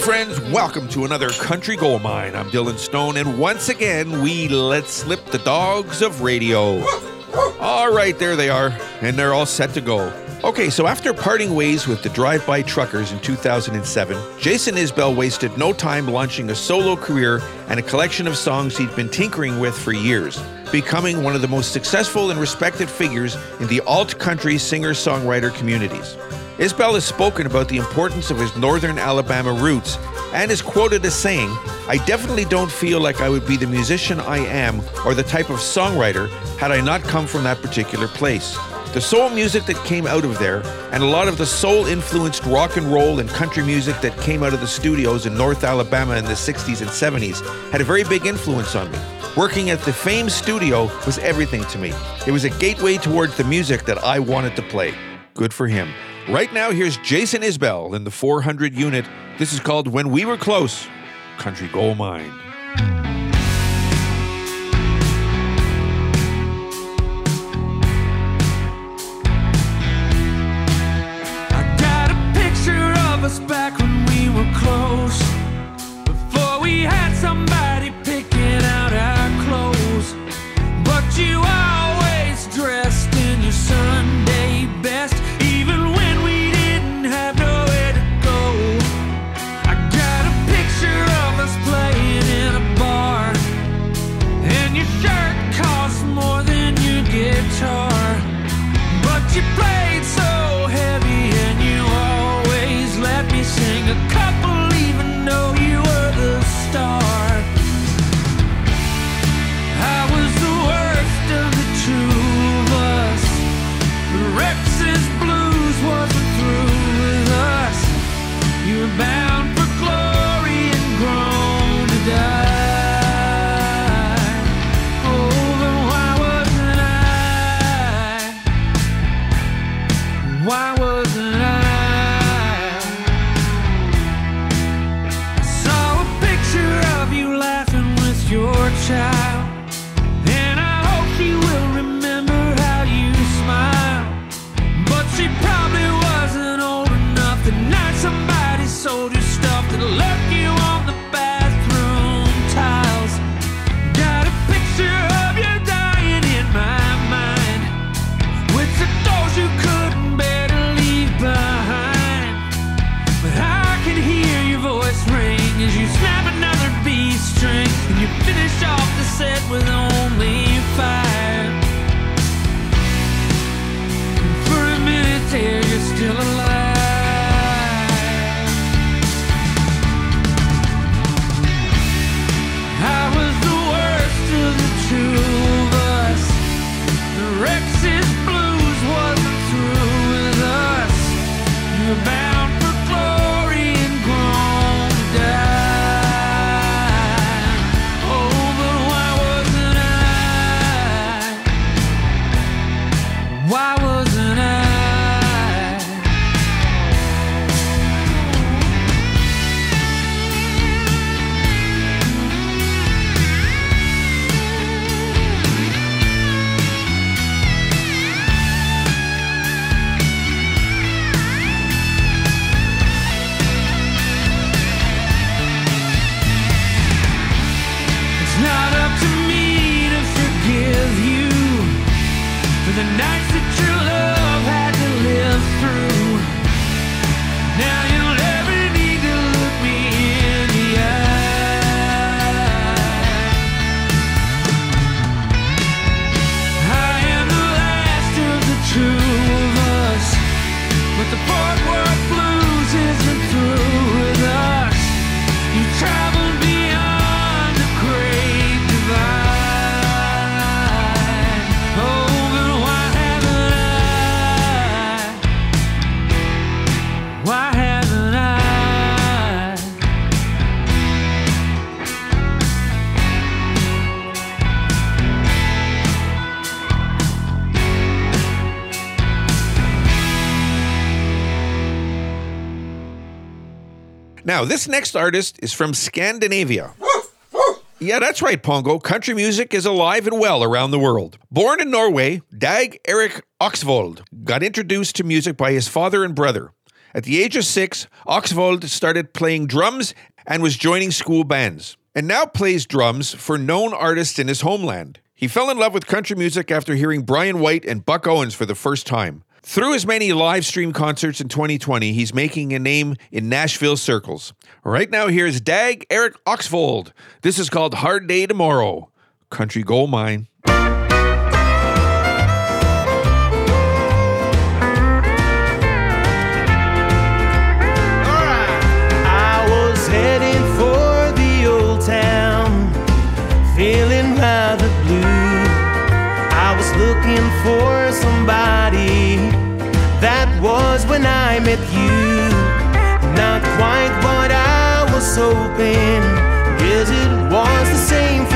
friends, welcome to another Country Gold Mine. I'm Dylan Stone, and once again, we let slip the dogs of radio. All right, there they are, and they're all set to go. Okay, so after parting ways with the Drive By Truckers in 2007, Jason Isbell wasted no time launching a solo career and a collection of songs he'd been tinkering with for years, becoming one of the most successful and respected figures in the alt country singer songwriter communities. Isbell has spoken about the importance of his northern Alabama roots and is quoted as saying, I definitely don't feel like I would be the musician I am or the type of songwriter had I not come from that particular place. The soul music that came out of there, and a lot of the soul influenced rock and roll and country music that came out of the studios in North Alabama in the 60s and 70s, had a very big influence on me. Working at the Fame studio was everything to me. It was a gateway towards the music that I wanted to play. Good for him. Right now, here's Jason Isbell in the 400 unit. This is called When We Were Close Country Gold Mine. I got a picture of us back when we were close. Before we had somebody Now, this next artist is from Scandinavia. Yeah, that's right, Pongo. Country music is alive and well around the world. Born in Norway, Dag Erik Oksvold got introduced to music by his father and brother. At the age of six, Oksvold started playing drums and was joining school bands, and now plays drums for known artists in his homeland. He fell in love with country music after hearing Brian White and Buck Owens for the first time. Through his many live stream concerts in 2020, he's making a name in Nashville circles. Right now, here's Dag Erik Oksvold. This is called Hard Day Tomorrow, Country Gold Mine. Feeling rather blue. I was looking for somebody. That was when I met you. Not quite what I was hoping. Guess it was the same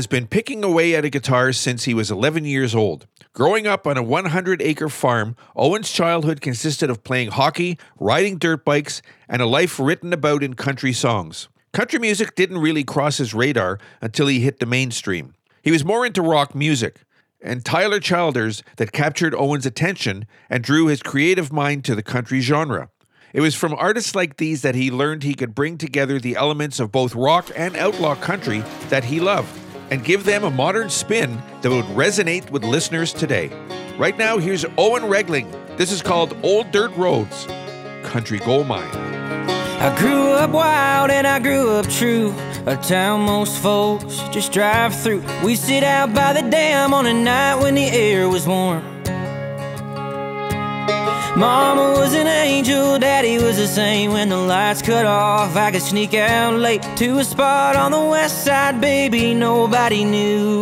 has been picking away at a guitar since he was 11 years old. Growing up on a 100 acre farm, Owen's childhood consisted of playing hockey, riding dirt bikes, and a life written about in country songs. Country music didn't really cross his radar until he hit the mainstream. He was more into rock music and Tyler Childers that captured Owen's attention and drew his creative mind to the country genre. It was from artists like these that he learned he could bring together the elements of both rock and outlaw country that he loved and give them a modern spin that would resonate with listeners today. Right now, here's Owen Riegling. This is called Old Dirt Roads, Country Gold Mine. I grew up wild and I grew up true. A town most folks just drive through. We sit out by the dam on a night when the air was warm. Mama was an angel, daddy was the same. When the lights cut off, I could sneak out late to a spot on the west side, baby, nobody knew.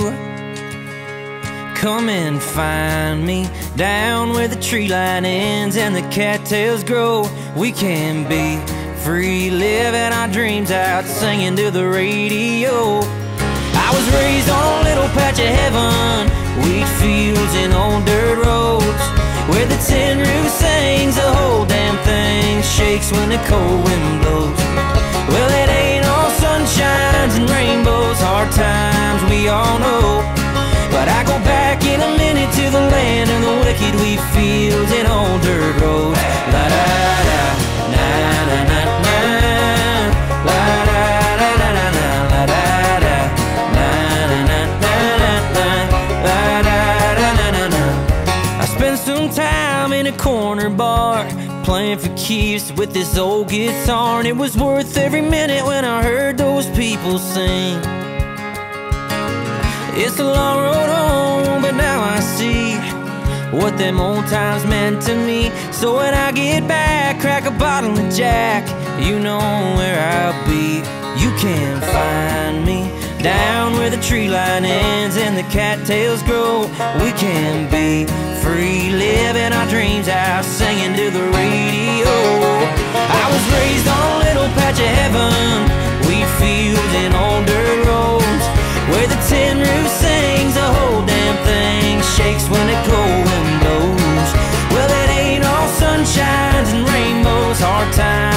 Come and find me down where the tree line ends and the cattails grow. We can be free, living our dreams out, singing to the radio. I was raised on a little patch of heaven, wheat fields and old dirt roads, where the tin roof sings, the whole damn thing shakes when the cold wind blows. Well, it ain't all sunshines and rainbows, hard times we all know. But I go back in a minute to the land of the wicked wheat fields and old dirt roads. La da da, na na na time in a corner bar playing for keeps with this old guitar, and it was worth every minute when I heard those people sing. It's a long road home, but now I see what them old times meant to me. So when I get back, crack a bottle of Jack, you know where I'll be. You can't find me Down where the tree line ends and the cattails grow, we can be free, living our dreams out, singing to the radio. I was raised on a little patch of heaven, wheat fields and old dirt roads, where the tin roof sings, the whole damn thing shakes when the cold wind blows. Well, it ain't all sunshines and rainbows, hard times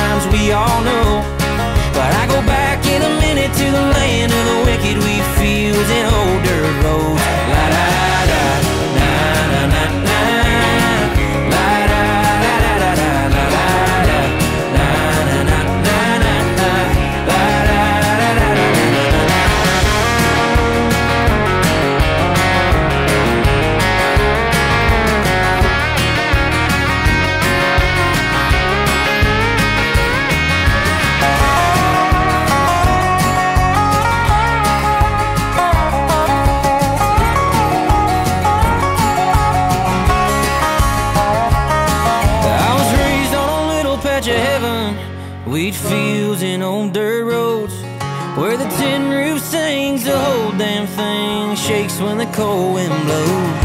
shakes when the cold wind blows.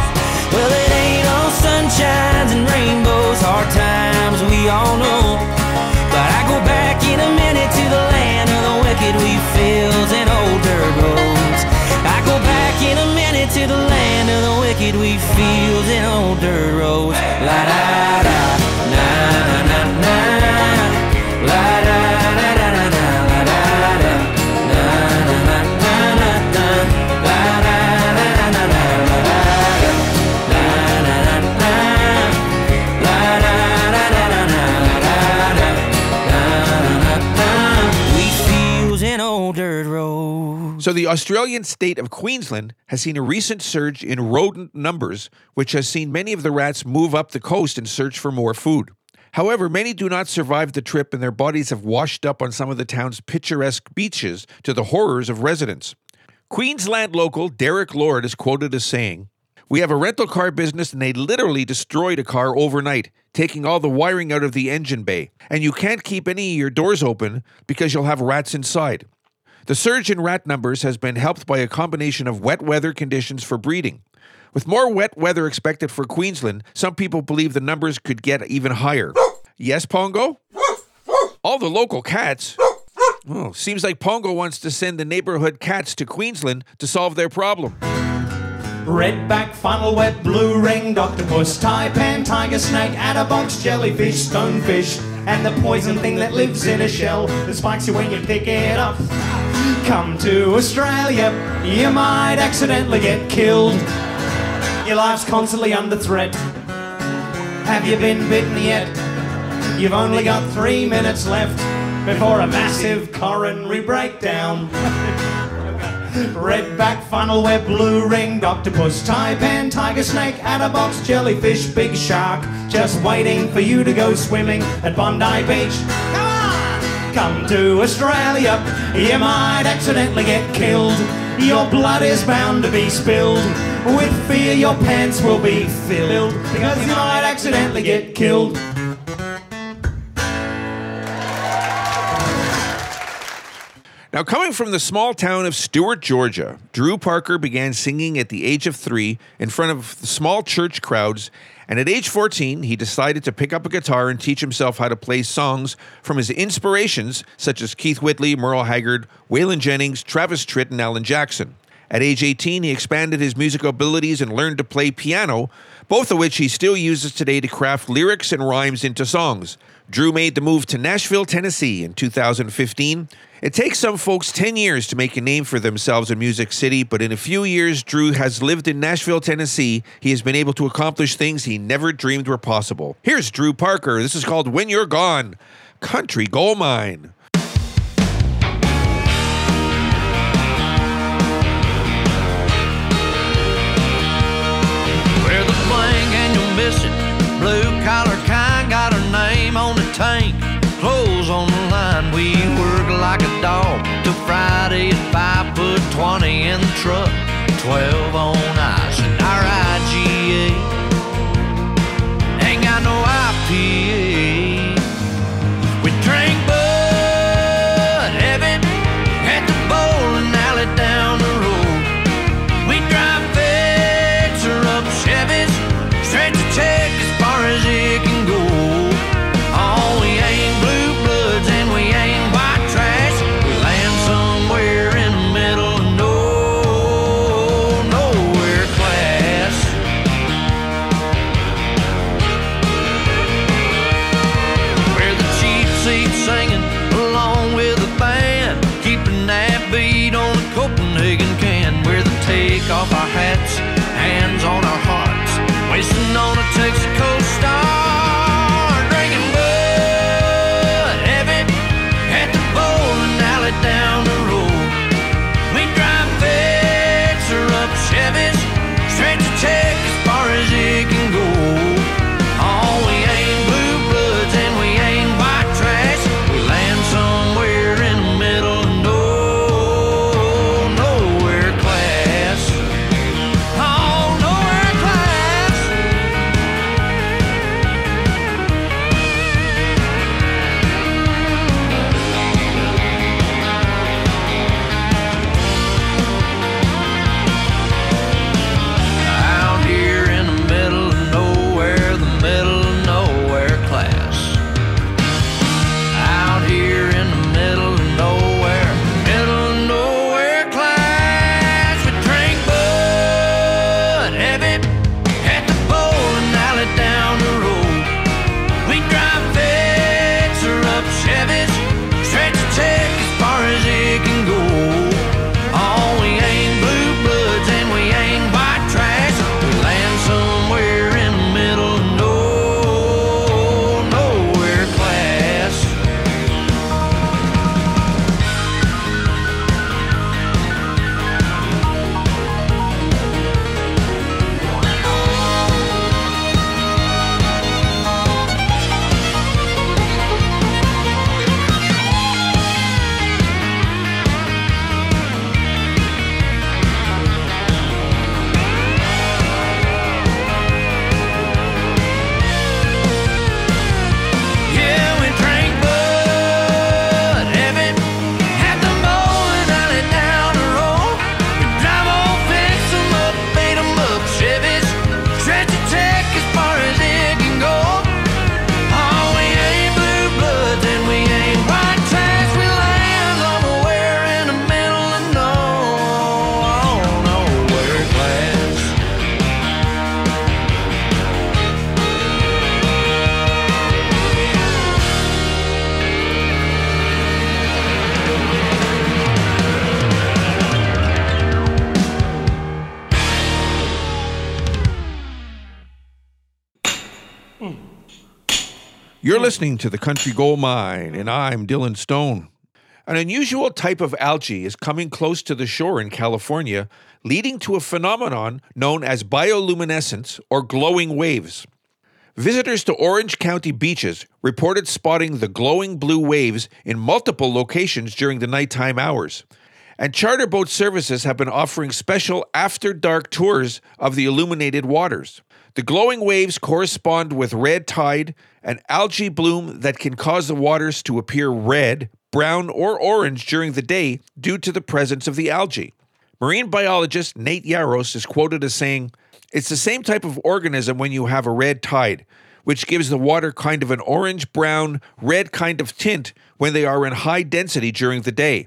Well, it ain't all sunshines and rainbows, hard times we all know. But I go back in a minute to the land of the wicked wheat fields and old dirt roads. I go back in a minute to the land of the wicked wheat fields and old dirt roads. La da da, the Australian state of Queensland has seen a recent surge in rodent numbers, which has seen many of the rats move up the coast in search for more food. However, many do not survive the trip and their bodies have washed up on some of the town's picturesque beaches to the horrors of residents. Queensland local Derek Lord is quoted as saying, We have a rental car business and they literally destroyed a car overnight, taking all the wiring out of the engine bay. And you can't keep any of your doors open because you'll have rats inside. The surge in rat numbers has been helped by a combination of wet weather conditions for breeding. With more wet weather expected for Queensland, some people believe the numbers could get even higher. Yes, Pongo? All the local cats. Oh, seems like Pongo wants to send the neighborhood cats to Queensland to solve their problem. Redback, funnel web, blue ringed octopus, taipan, tiger snake, adderbox, jellyfish, stonefish, and the poison thing that lives in a shell that spikes you when you pick it up. Come to Australia, you might accidentally get killed. Your life's constantly under threat. Have you been bitten yet? You've only got three minutes left before a massive coronary breakdown. Redback, funnel web, blue ringed octopus, taipan, tiger snake, adderbox, jellyfish, big shark, just waiting for you to go swimming at Bondi Beach. Come on! Come to Australia, you might accidentally get killed. Your blood is bound to be spilled. With fear, your pants will be filled because you might accidentally get killed. Now, coming from the small town of Stewart, Georgia, Drew Parker began singing at the age of three in front of small church crowds. And at age 14, he decided to pick up a guitar and teach himself how to play songs from his inspirations, such as Keith Whitley, Merle Haggard, Waylon Jennings, Travis Tritt, and Alan Jackson. At age 18, he expanded his musical abilities and learned to play piano, both of which he still uses today to craft lyrics and rhymes into songs. Drew made the move to Nashville, Tennessee in 2015. It takes some folks 10 years to make a name for themselves in Music City, but in a few years, Drew has lived in Nashville, Tennessee. He has been able to accomplish things he never dreamed were possible. Here's Drew Parker. This is called When You're Gone Country Gold Mine. Foot 20 in the truck. 12 on listening to the Country Gold Mine, and I'm Dylan Stone. An unusual type of algae is coming close to the shore in California, leading to a phenomenon known as bioluminescence or glowing waves. Visitors to Orange County beaches reported spotting the glowing blue waves in multiple locations during the nighttime hours. And charter boat services have been offering special after dark tours of the illuminated waters. The glowing waves correspond with red tide, an algae bloom that can cause the waters to appear red, brown, or orange during the day due to the presence of the algae. Marine biologist Nate Yaros is quoted as saying, It's the same type of organism when you have a red tide, which gives the water kind of an orange, brown, red kind of tint when they are in high density during the day.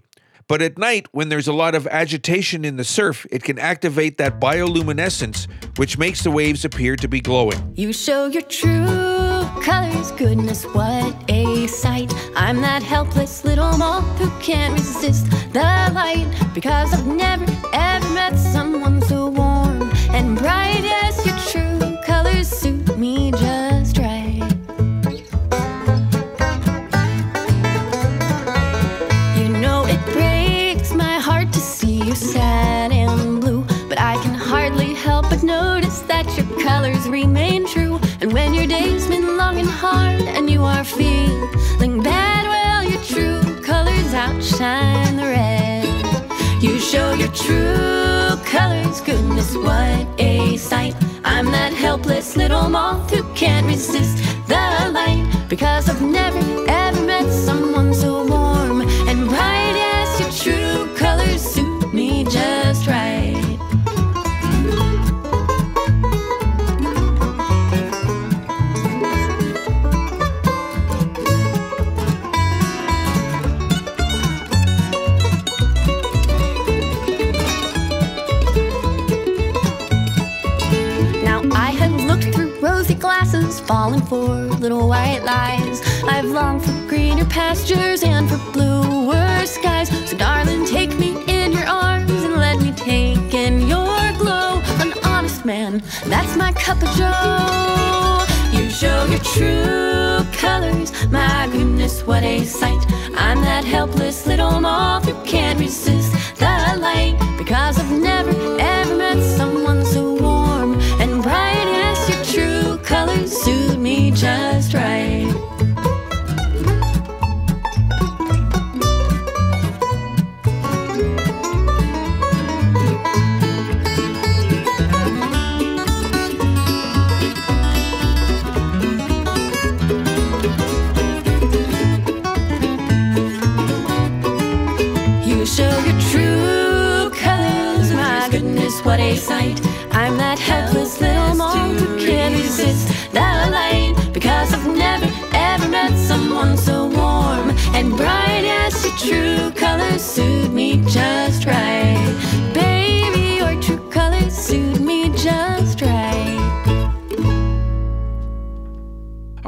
But at night, when there's a lot of agitation in the surf, it can activate that bioluminescence, which makes the waves appear to be glowing. You show your true colors, goodness, what a sight. I'm that helpless little moth who can't resist the light because I've never ever met someone so warm and bright. Yes, your true colors suit me just remain true. And when your day's been long and hard and you are feeling bad, well, your true colors outshine the red. You show your true colors, goodness, what a sight. I'm that helpless little moth who can't resist the light because I've never ever met someone so warm glasses, falling for little white lies. I've longed for greener pastures and for bluer skies. So darling, take me in your arms and let me take in your glow. An honest man. That's my cup of joe. You show your true colors. My goodness, what a sight. I'm that helpless little moth who can't resist the light because I've never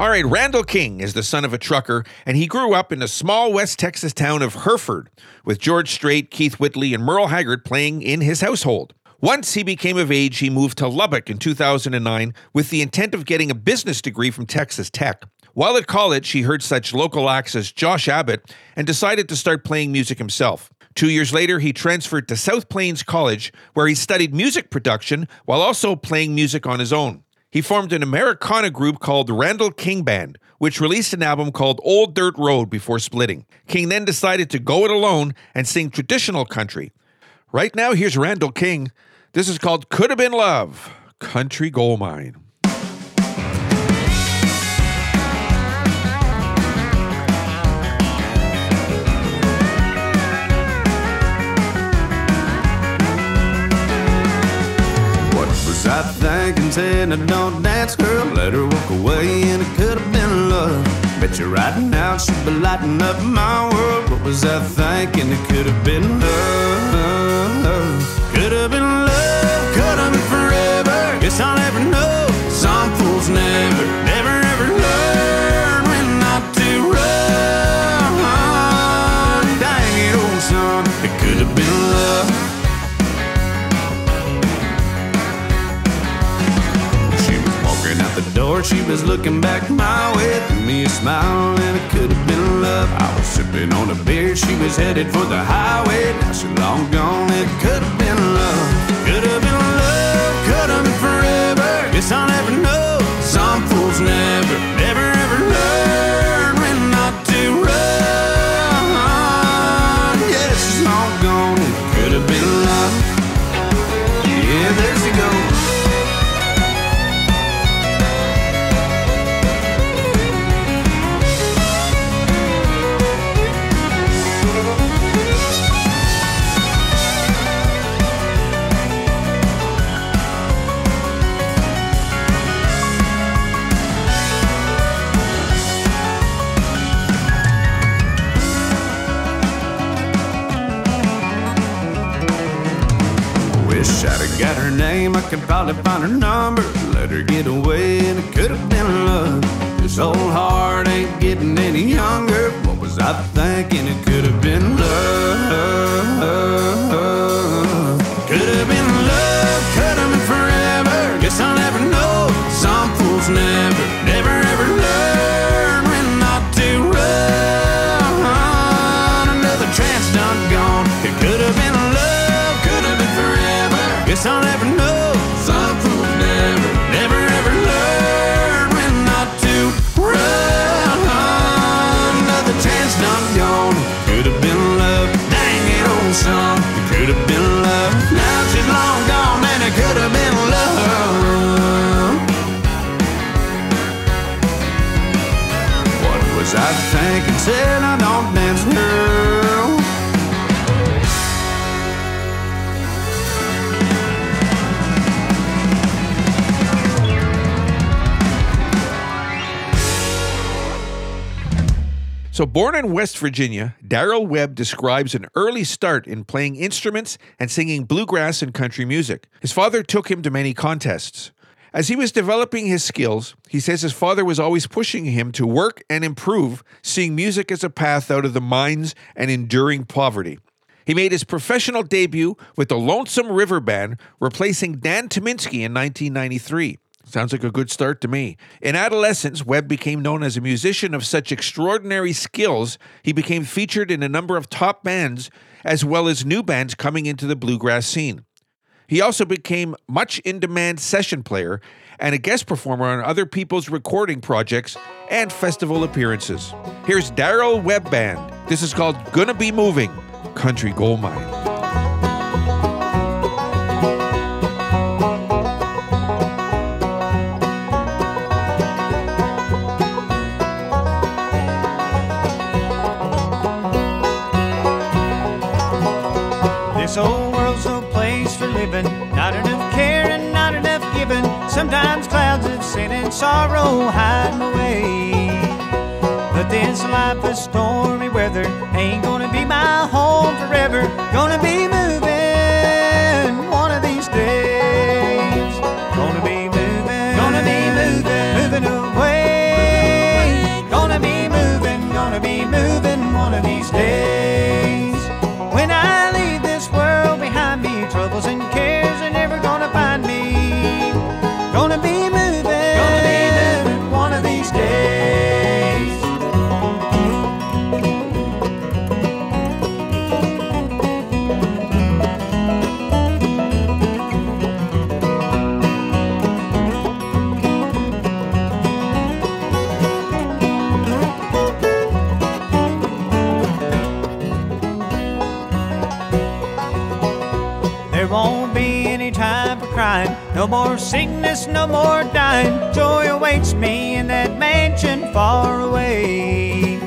All right, Randall King is the son of a trucker, and he grew up in the small West Texas town of Hereford, with George Strait, Keith Whitley, and Merle Haggard playing in his household. Once he became of age, he moved to Lubbock in 2009 with the intent of getting a business degree from Texas Tech. While at college, he heard such local acts as Josh Abbott and decided to start playing music himself. Two years later, he transferred to South Plains College, where he studied music production while also playing music on his own. He formed an Americana group called Randall King Band, which released an album called Old Dirt Road before splitting. King then decided to go it alone and sing traditional country. Right now, here's Randall King. This is called Could Have Been Love, Country Gold Mine. Was I thinking? Saying I don't dance, girl. Let her walk away, and it could have been love. Bet you right now she'd be lighting up my world. What was I thinking? It could have been love. Could have been love. Could have been forever. Guess I'll never know. Some fools never, she was looking back my way. Threw me a smile, and it could have been love. I was sipping on a beer, she was headed for the highway. Now she's long gone, it could have been love. Could have been love, could have been forever. Guess I'll never know. Some fools never, name, I could probably find her number. Let her get away, and it could have been love. This old heart ain't getting any younger. What was I thinking? It could have been love. So, born in West Virginia, Darrell Webb describes an early start in playing instruments and singing bluegrass and country music. His father took him to many contests. As he was developing his skills, he says his father was always pushing him to work and improve, seeing music as a path out of the mines and enduring poverty. He made his professional debut with the Lonesome River Band, replacing Dan Tyminski in 1993. Sounds like a good start to me. In adolescence, Webb became known as a musician of such extraordinary skills, he became featured in a number of top bands, as well as new bands coming into the bluegrass scene. He also became much in demand session player and a guest performer on other people's recording projects and festival appearances. Here's Darrell Webb Band. This is called Gonna Be Moving Country Gold Mine. Sorrow hide my way. But this life of stormy weather ain't gonna be my home forever. Gonna be No more sickness, no more dying. Joy awaits me in that mansion far away.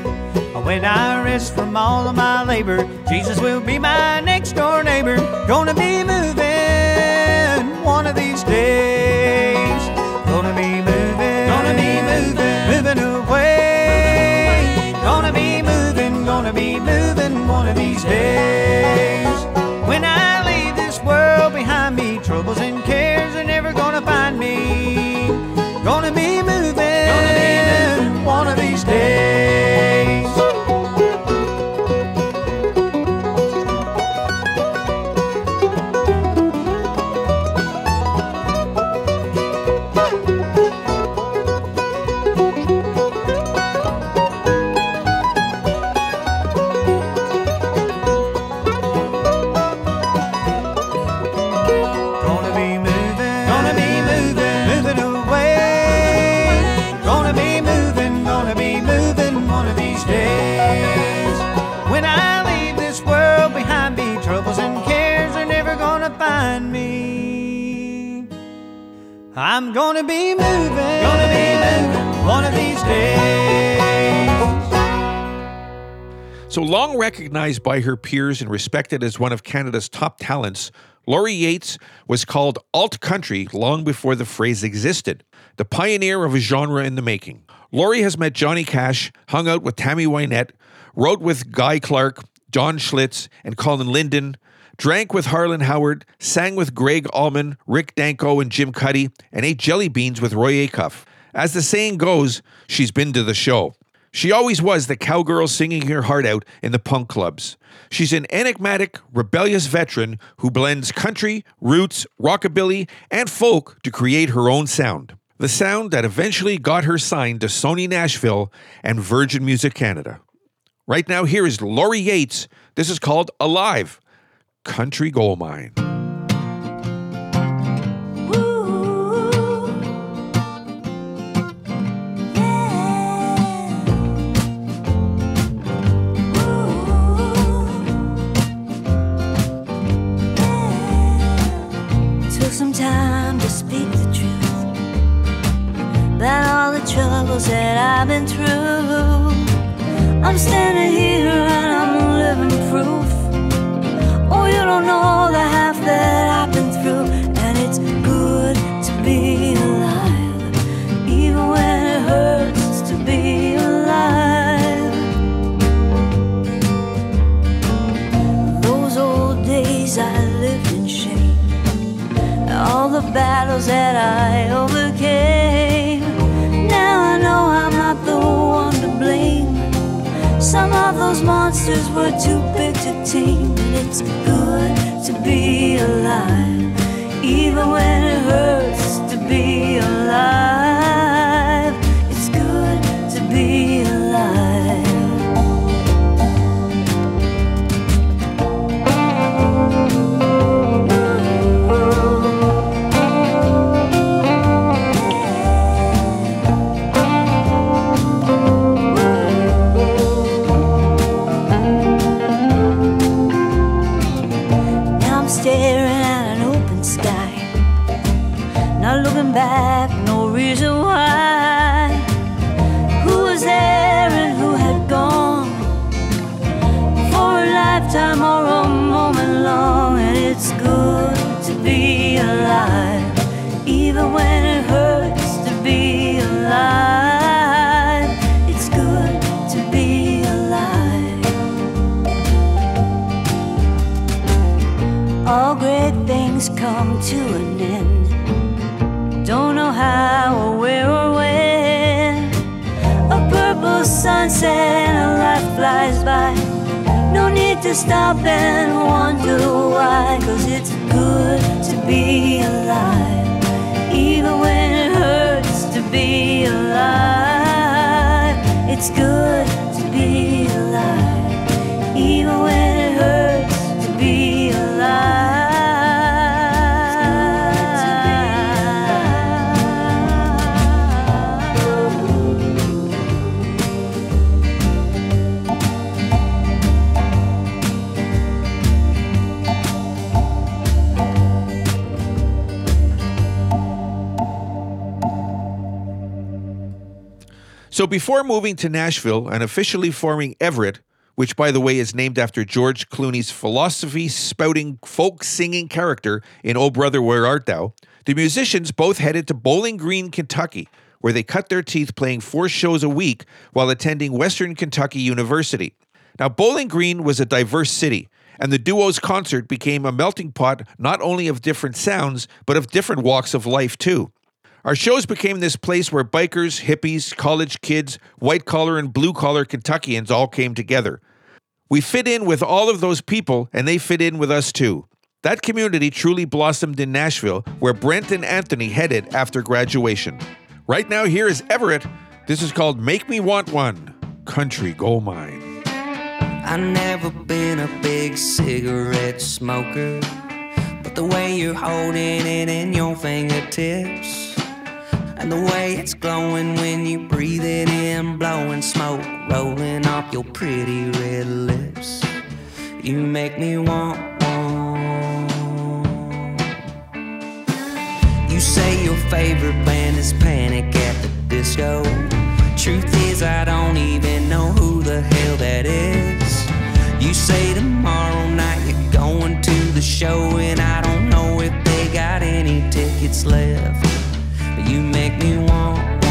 When I rest from all of my labor, Jesus will be my next door neighbor. Gonna be moving one of these days. Gonna be moving. Gonna be moving. Moving away. Gonna be moving. Gonna be moving one of these days. Moving. Gonna be moving one of these days. So long recognized by her peers and respected as one of Canada's top talents, Lori Yates was called alt country long before the phrase existed, the pioneer of a genre in the making. Lori has met Johnny Cash, hung out with Tammy Wynette, wrote with Guy Clark, John Schlitz, and Colin Linden, drank with Harlan Howard, sang with Gregg Allman, Rick Danko, and Jim Cuddy, and ate jelly beans with Roy Acuff. As the saying goes, she's been to the show. She always was the cowgirl singing her heart out in the punk clubs. She's an enigmatic, rebellious veteran who blends country, roots, rockabilly, and folk to create her own sound. The sound that eventually got her signed to Sony Nashville and Virgin Music Canada. Right now, here is Lori Yates. This is called Alive Country Gold Mine. Took some time to speak the truth about all the troubles that I've been through. I'm standing here and I'm living proof. You don't know the half that I've been through, and it's good to be alive, even when it hurts to be alive. Those old days I lived in shame all the battles that I overcame. Some of those monsters were too big to tame, and it's good to be alive, even when it hurts. Stop and wonder why, cause it's good to be alive, even when it hurts to be alive. It's good So before moving to Nashville and officially forming Everette, which by the way is named after George Clooney's philosophy spouting folk singing character in Oh Brother Where Art Thou, the musicians both headed to Bowling Green, Kentucky, where they cut their teeth playing four shows a week while attending Western Kentucky University. Now, Bowling Green was a diverse city, and the duo's concert became a melting pot not only of different sounds, but of different walks of life too. Our shows became this place where bikers, hippies, college kids, white collar and blue collar Kentuckians all came together. We fit in with all of those people, and they fit in with us too. That community truly blossomed in Nashville, where Brent and Anthony headed after graduation. Right now, here is Everette. This is called Make Me Want One Country Gold Mine. I've never been a big cigarette smoker, but the way you're holding it in your fingertips, and the way it's glowing when you breathe it in, blowing smoke, rolling off your pretty red lips, you make me want one. You say your favorite band is Panic at the Disco. Truth is, I don't even know who the hell that is. You say tomorrow night you're going to the show, and I don't know if they got any tickets left. But you make me want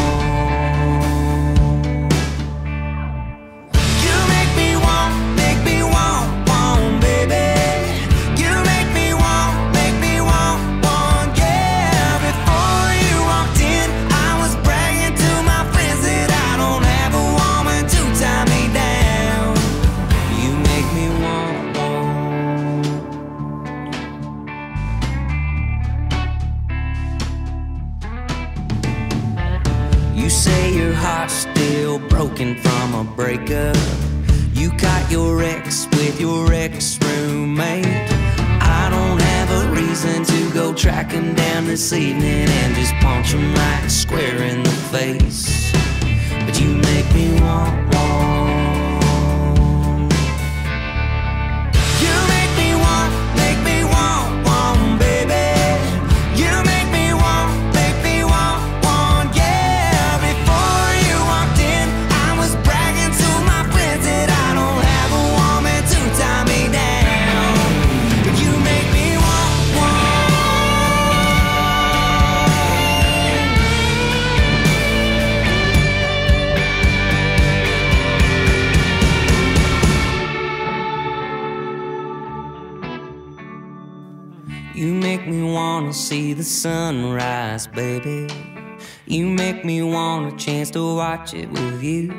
it with you.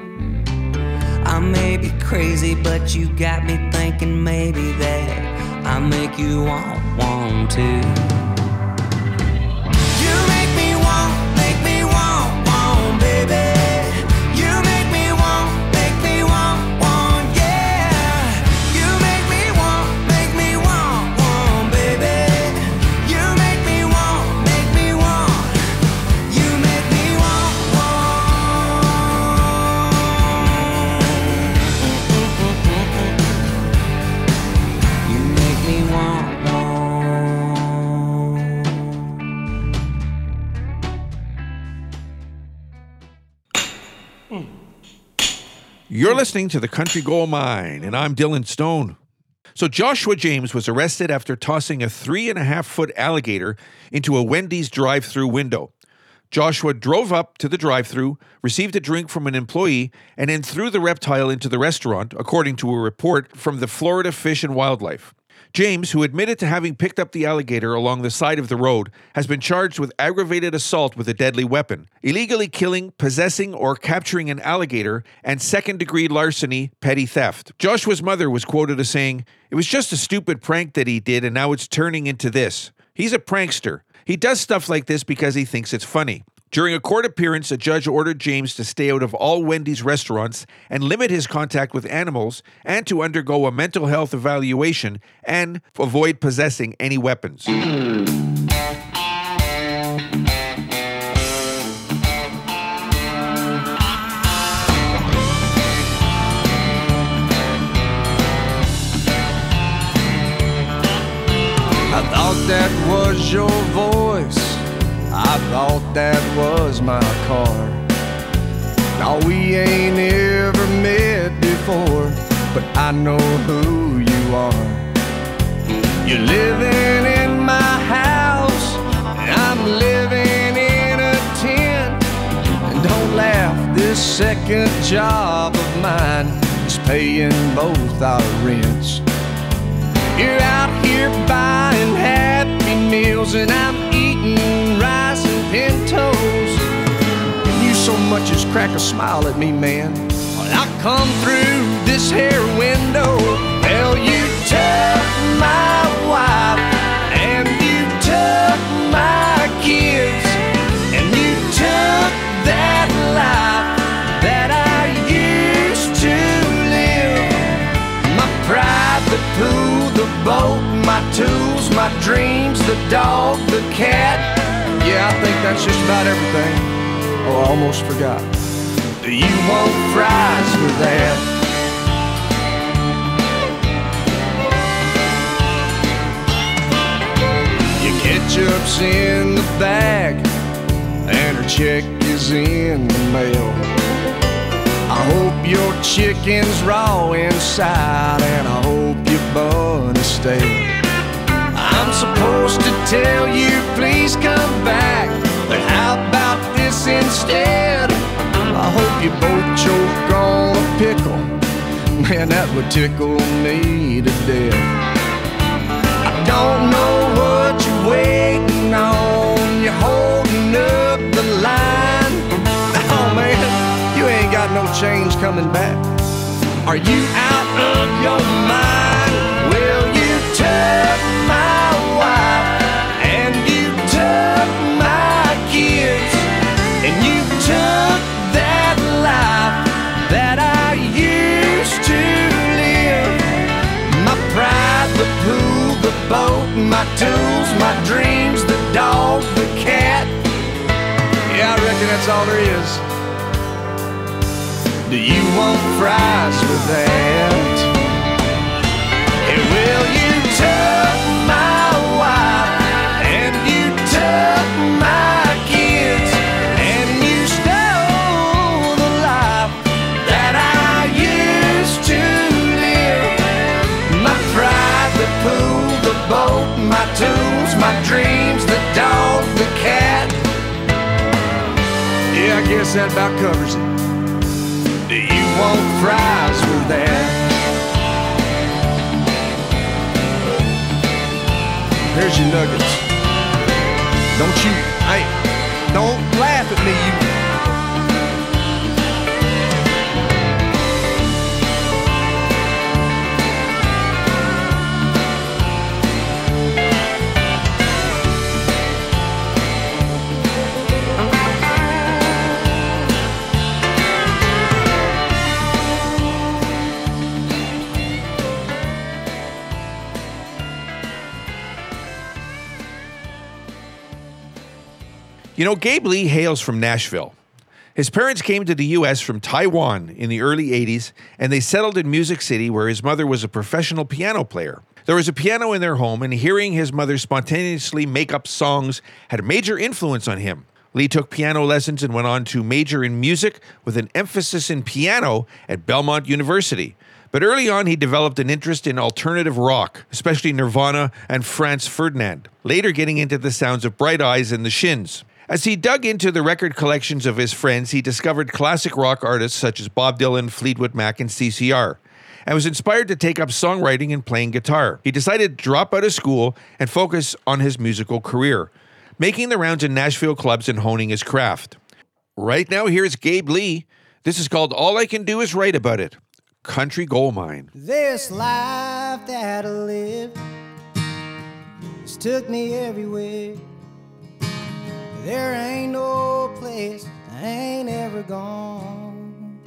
I may be crazy, but you got me thinking maybe that I make you want one too. Listening to the Country Gold Mine, and I'm Dylan Stone. So, Joshua James was arrested after tossing a three and a half foot alligator into a Wendy's drive through window. Joshua drove up to the drive through, received a drink from an employee, and then threw the reptile into the restaurant, according to a report from the Florida Fish and Wildlife. James, who admitted to having picked up the alligator along the side of the road, has been charged with aggravated assault with a deadly weapon, illegally killing, possessing, or capturing an alligator, and second degree larceny, petty theft. Joshua's mother was quoted as saying, It was just a stupid prank that he did, and now it's turning into this. He's a prankster. He does stuff like this because he thinks it's funny. During a court appearance, a judge ordered James to stay out of all Wendy's restaurants and limit his contact with animals and to undergo a mental health evaluation and avoid possessing any weapons. I thought that was your voice. I thought that was my car. No, we ain't ever met before, but I know who you are. You're living in my house, and I'm living in a tent. And don't laugh, this second job of mine is paying both our rents. You're out here buying happy meals, and I'm eating and pintos. And you so much as crack a smile at me, man. Well, I come through this here window. Well, you took my wife, and you took my kids, and you took that life that I used to live my private pool, the boat, my tools, my dreams, the dog, the cat. Yeah, I think that's just about everything. Oh, I almost forgot. Do you want fries with that? Your ketchup's in the bag, and her check is in the mail. I hope your chicken's raw inside, and I hope your bun is stale. I'm supposed to tell you, please come back, but how about this instead? I hope you both choke on a pickle. Man, that would tickle me to death. I don't know what you're waiting on. You're holding up the line. Oh man, you ain't got no change coming back. Are you out of your mind? Boat, my tools, my dreams, the dog, the cat. Yeah, I reckon that's all there is. Do you want fries with that? Hey, well, you took guess that about covers it. Do you want fries with that? Here's your nuggets. Don't you, hey, don't laugh at me, you. You know, Gabe Lee hails from Nashville. His parents came to the U.S. from Taiwan in the early 80s, and they settled in Music City, where his mother was a professional piano player. There was a piano in their home, and hearing his mother spontaneously make up songs had a major influence on him. Lee took piano lessons and went on to major in music with an emphasis in piano at Belmont University. But early on, he developed an interest in alternative rock, especially Nirvana and Franz Ferdinand, later getting into the sounds of Bright Eyes and the Shins. As he dug into the record collections of his friends, he discovered classic rock artists such as Bob Dylan, Fleetwood Mac, and CCR. and was inspired to take up songwriting and playing guitar. He decided to drop out of school and focus on his musical career, making the rounds in Nashville clubs and honing his craft. Right now, here's Gabe Lee. This is called All I Can Do Is Write About It Country Gold Mine. This life that I live has took me everywhere. There ain't no place I ain't ever gone.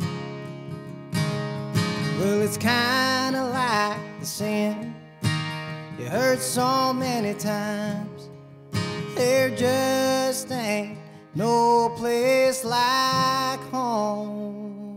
Well, it's kinda like the sin you heard so many times. There just ain't no place like home.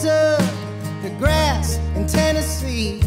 The grass in Tennessee?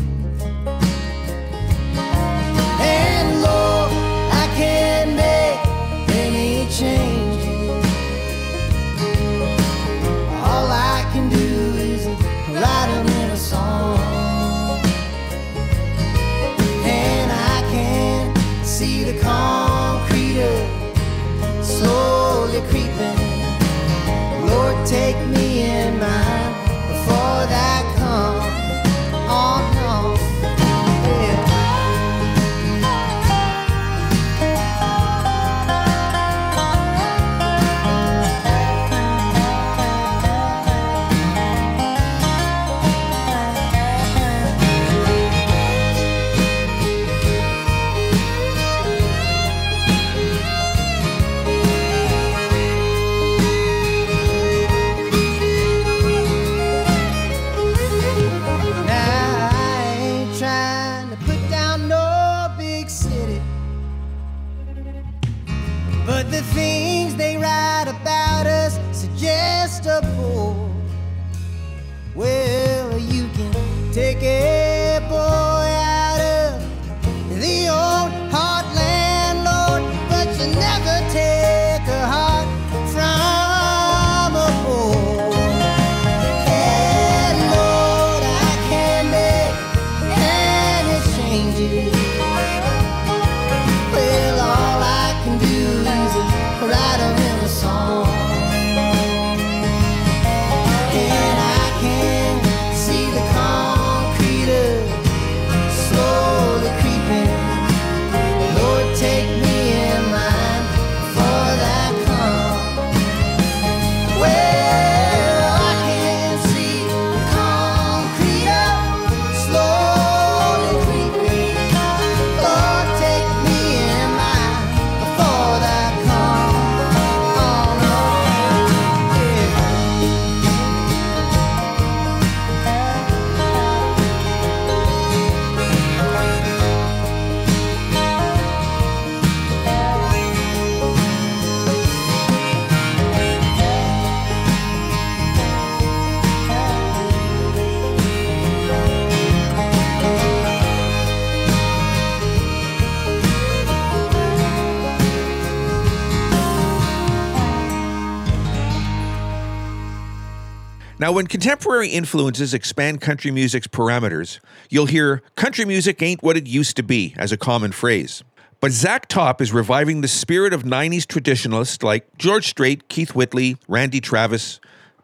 Now, when contemporary influences expand country music's parameters, you'll hear country music ain't what it used to be as a common phrase. But Zach Top is reviving the spirit of 90s traditionalists like George Strait, Keith Whitley, Randy Travis,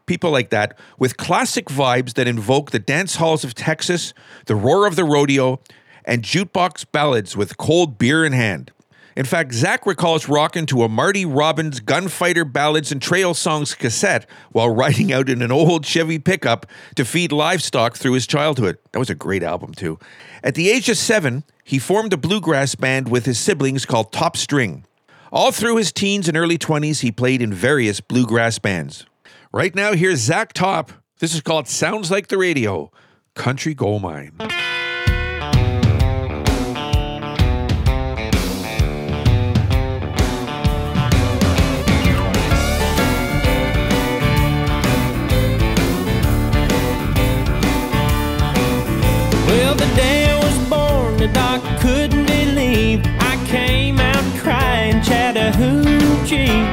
people like that, with classic vibes that invoke the dance halls of Texas, the roar of the rodeo, and jukebox ballads with cold beer in hand. In fact, Zach recalls rocking to a Marty Robbins gunfighter ballads and trail songs cassette while riding out in an old Chevy pickup to feed livestock through his childhood. That was a great album, too. At the age of seven, he formed a bluegrass band with his siblings called Top String. All through his teens and early 20s, he played in various bluegrass bands. Right now, here's Zach Top. This is called Sounds Like the Radio Country Gold Mine. Well, the day I was born the doc couldn't believe I came out crying Chattahoochee.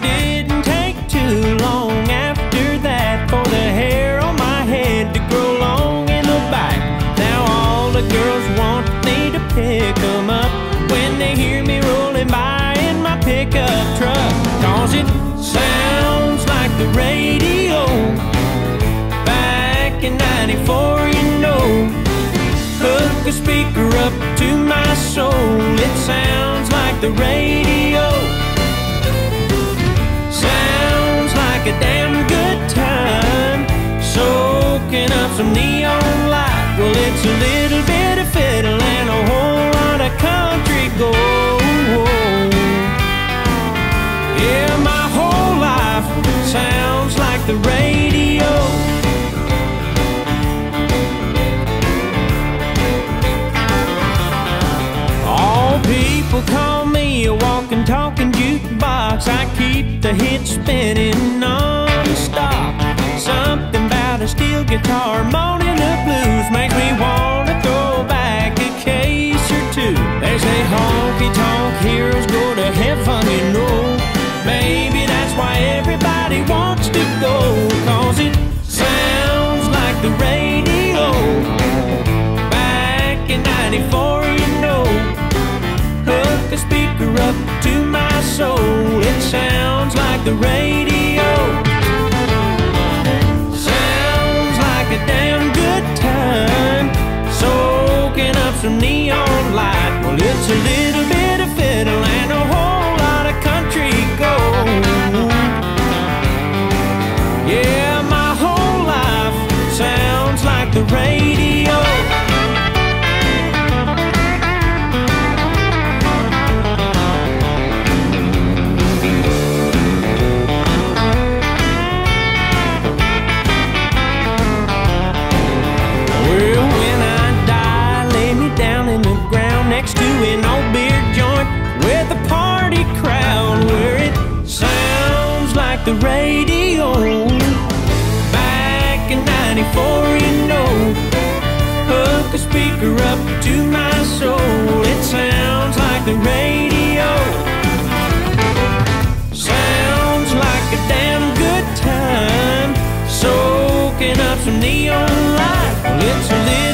Didn't take too long after that for the hair on my head to grow long in the back. Now all the girls want me to pick 'em up when they hear me rolling by in my pickup truck. Cause it sounds like the radio back in 94, you know. Hook a speaker up to my soul. It sounds like the radio. Sounds like a damn good time. Soaking up some neon light. Well, it's a little bit of fiddle and a whole lot of country gold. Yeah, my whole life sounds like the radio. I keep the hits spinning non-stop. Something about a steel guitar, moaning the blues makes me wanna throw back a case or two. They say honky tonk heroes go to heaven, you know. Maybe that's why everybody wants to go, cause it sounds like the radio. Back in 94, you know. Hook a speaker up to my soul. Sounds like the radio. Sounds like a damn good time. Soaking up some neon light. Well, it's a little bit the radio. Back in 94, you know, hook a speaker up to my soul. It sounds like the radio. Sounds like a damn good time. Soaking up some neon light. Well, it's a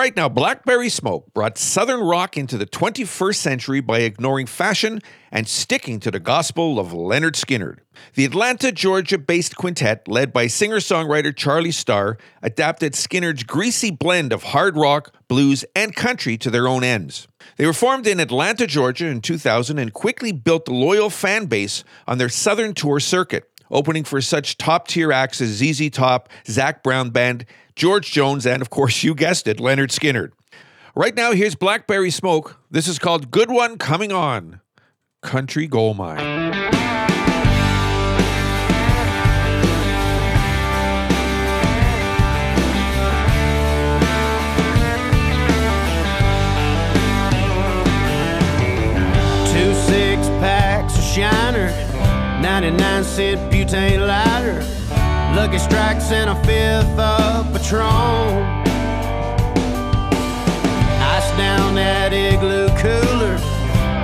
right, now Blackberry Smoke brought Southern rock into the 21st century by ignoring fashion and sticking to the gospel of Lynyrd Skynyrd. The Atlanta, Georgia based quintet, led by singer songwriter Charlie Starr, adapted Skynyrd's greasy blend of hard rock, blues, and country to their own ends. They were formed in Atlanta, Georgia in 2000 and quickly built a loyal fan base on their Southern tour circuit opening for such top tier acts as ZZ Top, Zac Brown Band, George Jones, and of course, you guessed it, Lynyrd Skynyrd. Right now, here's Blackberry Smoke. This is called Good One Coming On Country Gold Mine. Two six packs of Shiner, 99 cent butane lighter, Lucky Strikes and a fifth of Patron. Ice down that igloo cooler,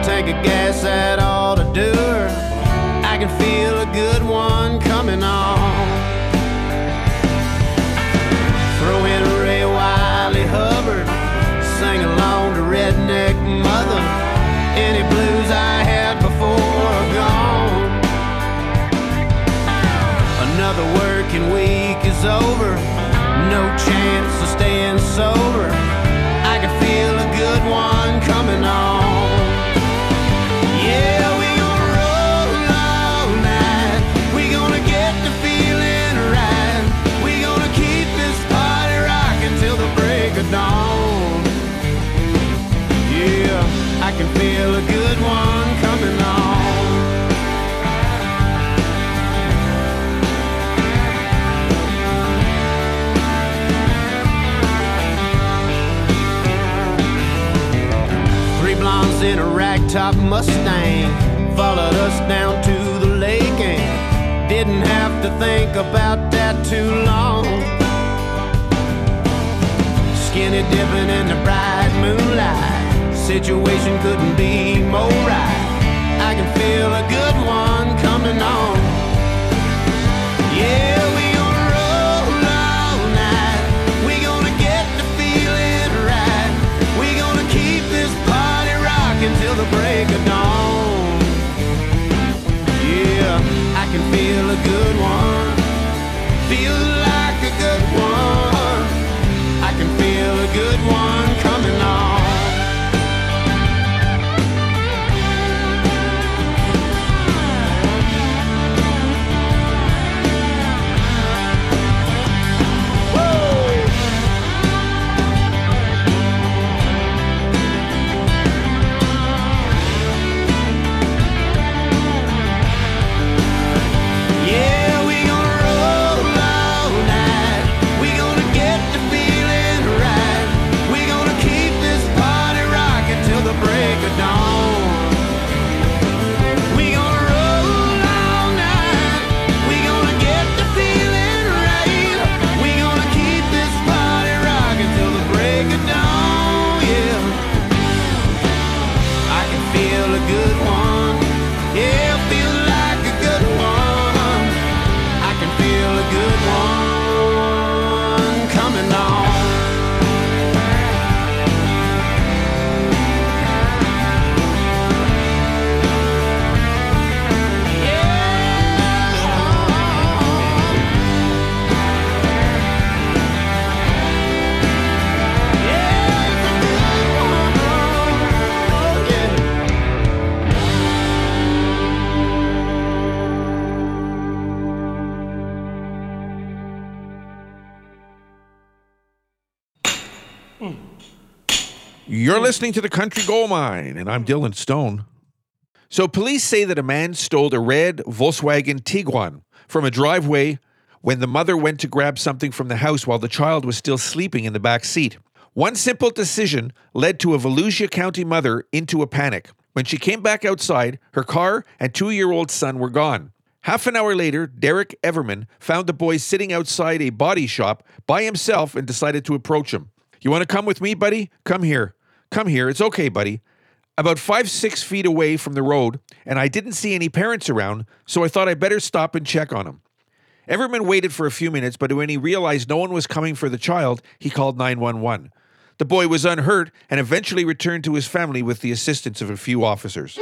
tank of gas that ought to do her. I can feel a good one coming on. can feel a good one coming on. Three blondes in a ragtop Mustang followed us down to the lake and didn't have to think about that too long. Skinny dipping in the bright moonlight Situation couldn't be more right. I can feel a good one coming on. Yeah, we gonna roll all night. We gonna get the feeling right. We gonna keep this party rocking till the break of dawn. Yeah, I can feel a good one. Feel like a good one. I can feel a good one coming on. You're listening to the Country Gold Mine, and I'm Dylan Stone. So, police say that a man stole a red Volkswagen Tiguan from a driveway when the mother went to grab something from the house while the child was still sleeping in the back seat. One simple decision led to a Volusia County mother into a panic. When she came back outside, her car and two year old son were gone. Half an hour later, Derek Everman found the boy sitting outside a body shop by himself and decided to approach him. You want to come with me, buddy? Come here. Come here. It's okay, buddy. About five, six feet away from the road, and I didn't see any parents around, so I thought I'd better stop and check on him. Everman waited for a few minutes, but when he realized no one was coming for the child, he called 911. The boy was unhurt and eventually returned to his family with the assistance of a few officers.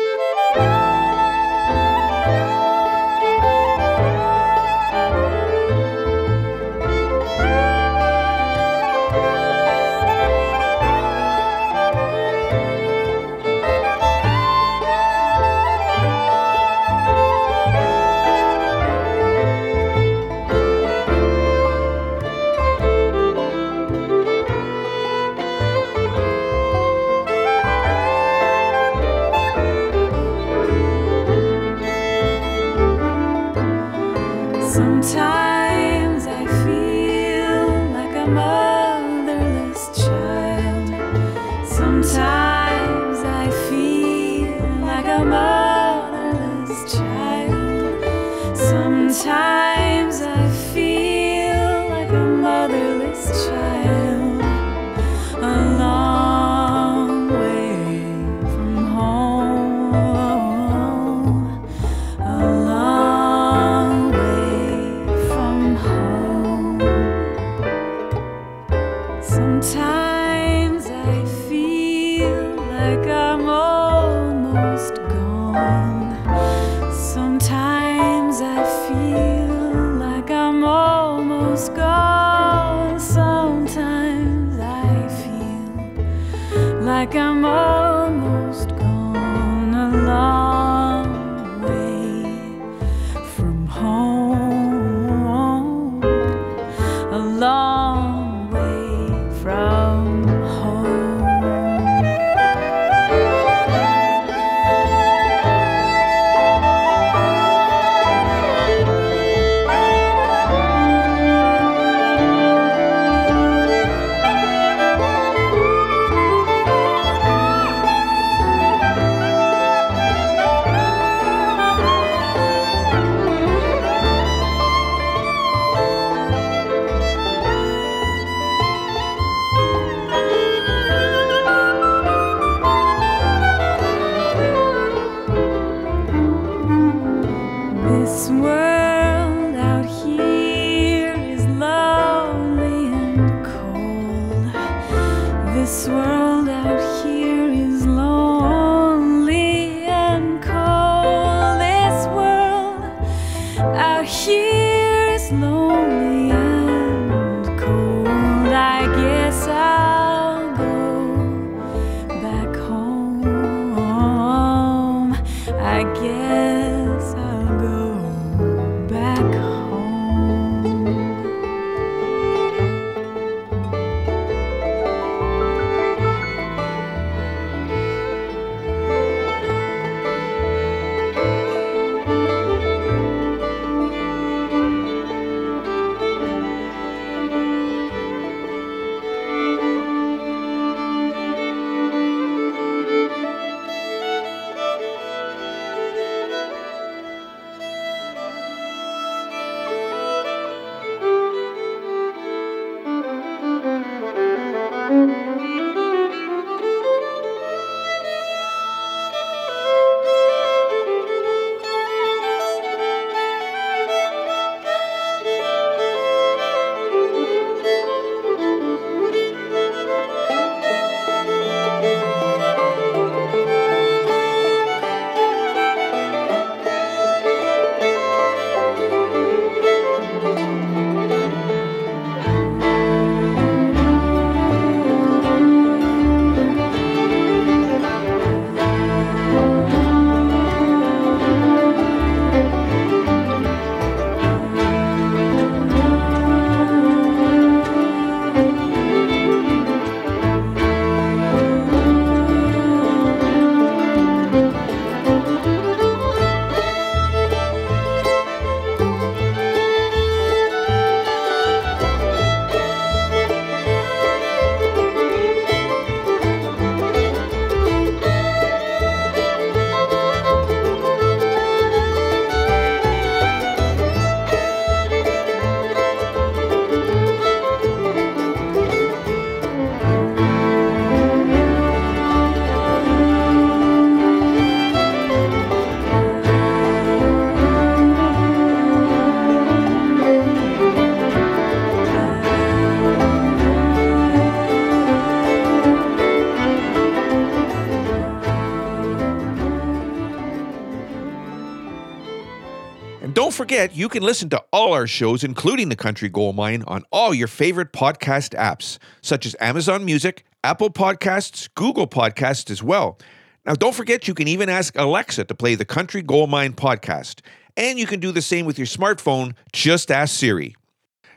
Forget, you can listen to all our shows, including The Country Gold Mine, on all your favorite podcast apps, such as Amazon Music, Apple Podcasts, Google Podcasts as well. Now, don't forget, you can even ask Alexa to play the Country Gold Mine podcast. And you can do the same with your smartphone. Just ask Siri.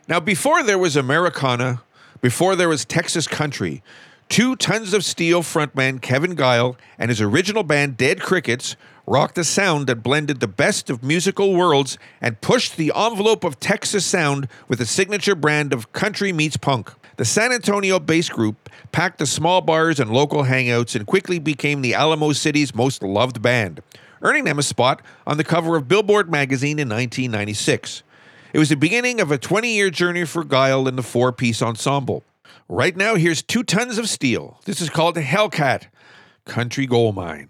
Now, before there was Americana, before there was Texas Country, Two Tons of Steel frontman Kevin Geil and his original band Dead Crickets rocked a sound that blended the best of musical worlds and pushed the envelope of Texas sound with a signature brand of country meets punk. The San Antonio based group packed the small bars and local hangouts and quickly became the Alamo City's most loved band, earning them a spot on the cover of Billboard magazine in 1996. It was the beginning of a 20 year journey for Geil and the four piece ensemble. Right now, here's Two Tons of Steel. This is called Hellcat Country Gold Mine.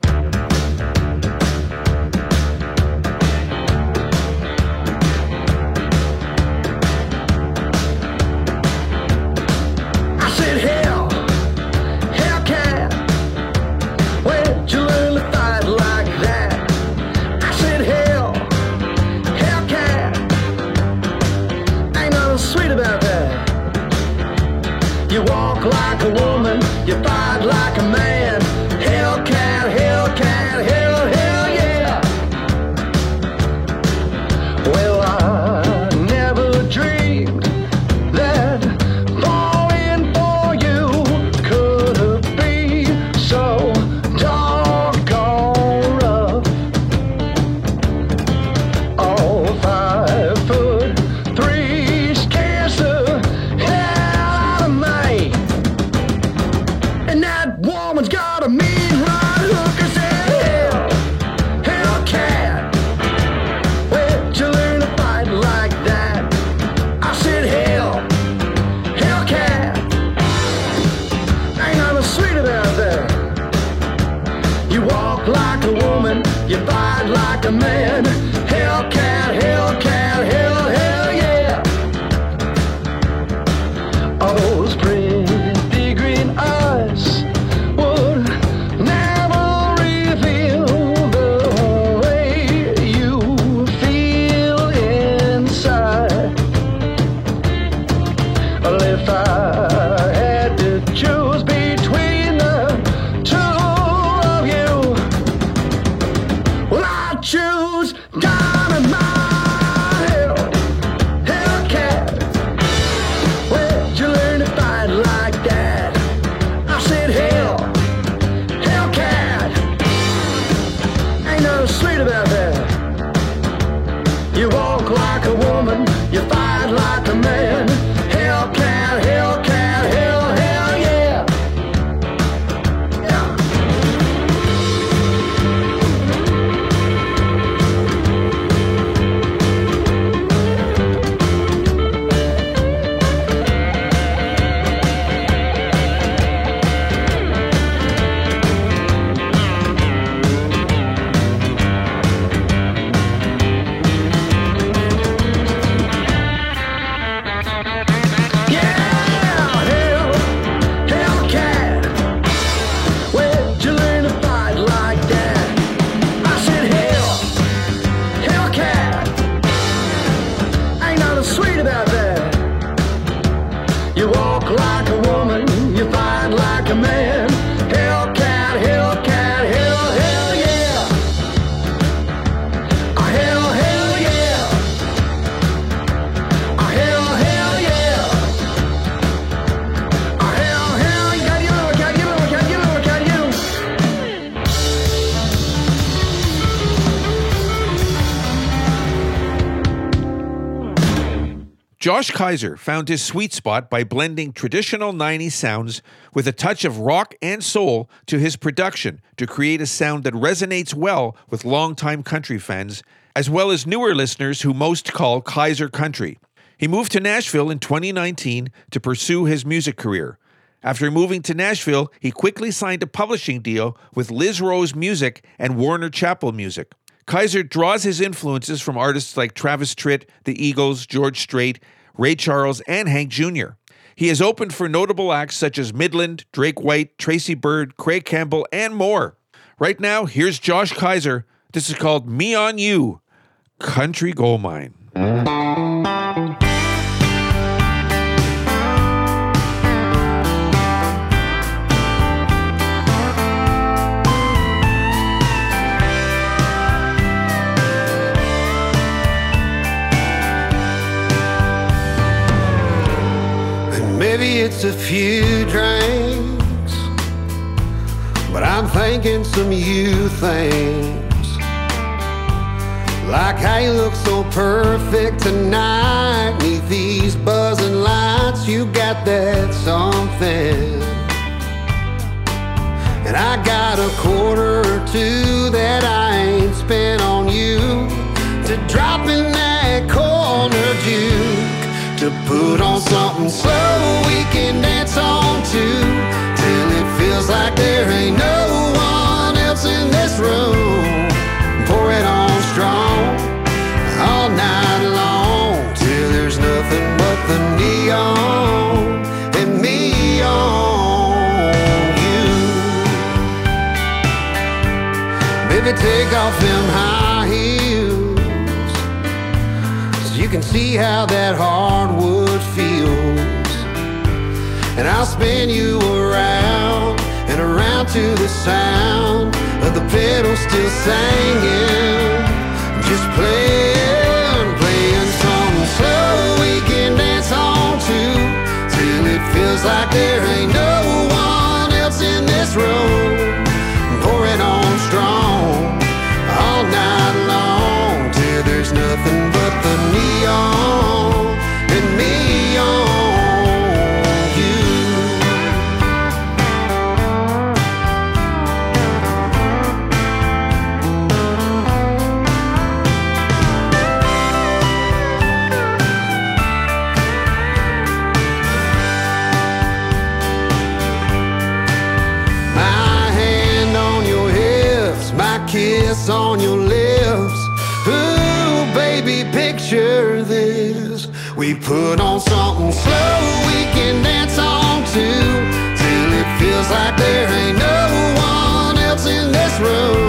Josh Kiser found his sweet spot by blending traditional 90s sounds with a touch of rock and soul to his production to create a sound that resonates well with longtime country fans, as well as newer listeners who most call Kiser country. He moved to Nashville in 2019 to pursue his music career. After moving to Nashville, he quickly signed a publishing deal with Liz Rose Music and Warner Chappell Music. Kiser draws his influences from artists like Travis Tritt, the Eagles, George Strait, Ray Charles, and Hank Jr. He has opened for notable acts such as Midland, Drake White, Tracy Byrd, Craig Campbell, and more. Right now, here's Josh Kiser. This is called Me on You, Country Gold Mine. Maybe it's a few drinks, but I'm thinking some you things. Like how you look so perfect tonight Neath these buzzing lights You got that something And I got a quarter or two That I ain't spent on you To drop in that corner juke To put something slow We can dance on to Till it feels like there ain't no one else in this room Pour it on strong all night long till there's nothing but the neon and me on you. Baby, take off them high heels so you can see how that hardwood. And I'll spin you around and around to the sound of the pedals still singing. Just playing, playing something slow we can dance on to till it feels like there ain't no one else in this room. Put on something slow we can dance on to till it feels like there ain't no one else in this room.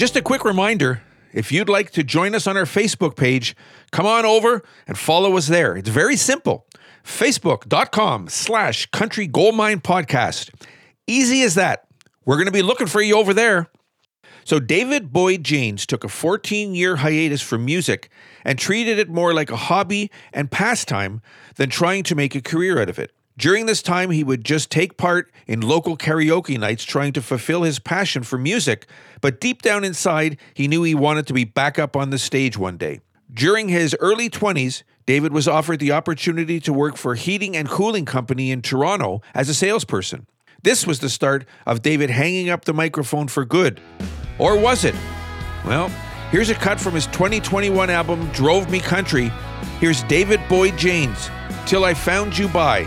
Just a quick reminder if you'd like to join us on our Facebook page, come on over and follow us there. It's very simple facebook.com slash country goldmine podcast. Easy as that. We're going to be looking for you over there. So, David Boyd Janes took a 14 year hiatus from music and treated it more like a hobby and pastime than trying to make a career out of it. During this time, he would just take part in local karaoke nights trying to fulfill his passion for music, but deep down inside, he knew he wanted to be back up on the stage one day. During his early 20s, David was offered the opportunity to work for a heating and cooling company in Toronto as a salesperson. This was the start of David hanging up the microphone for good. Or was it? Well, here's a cut from his 2021 album, Drove Me Country. Here's David Boyd Janes, Till I Found You by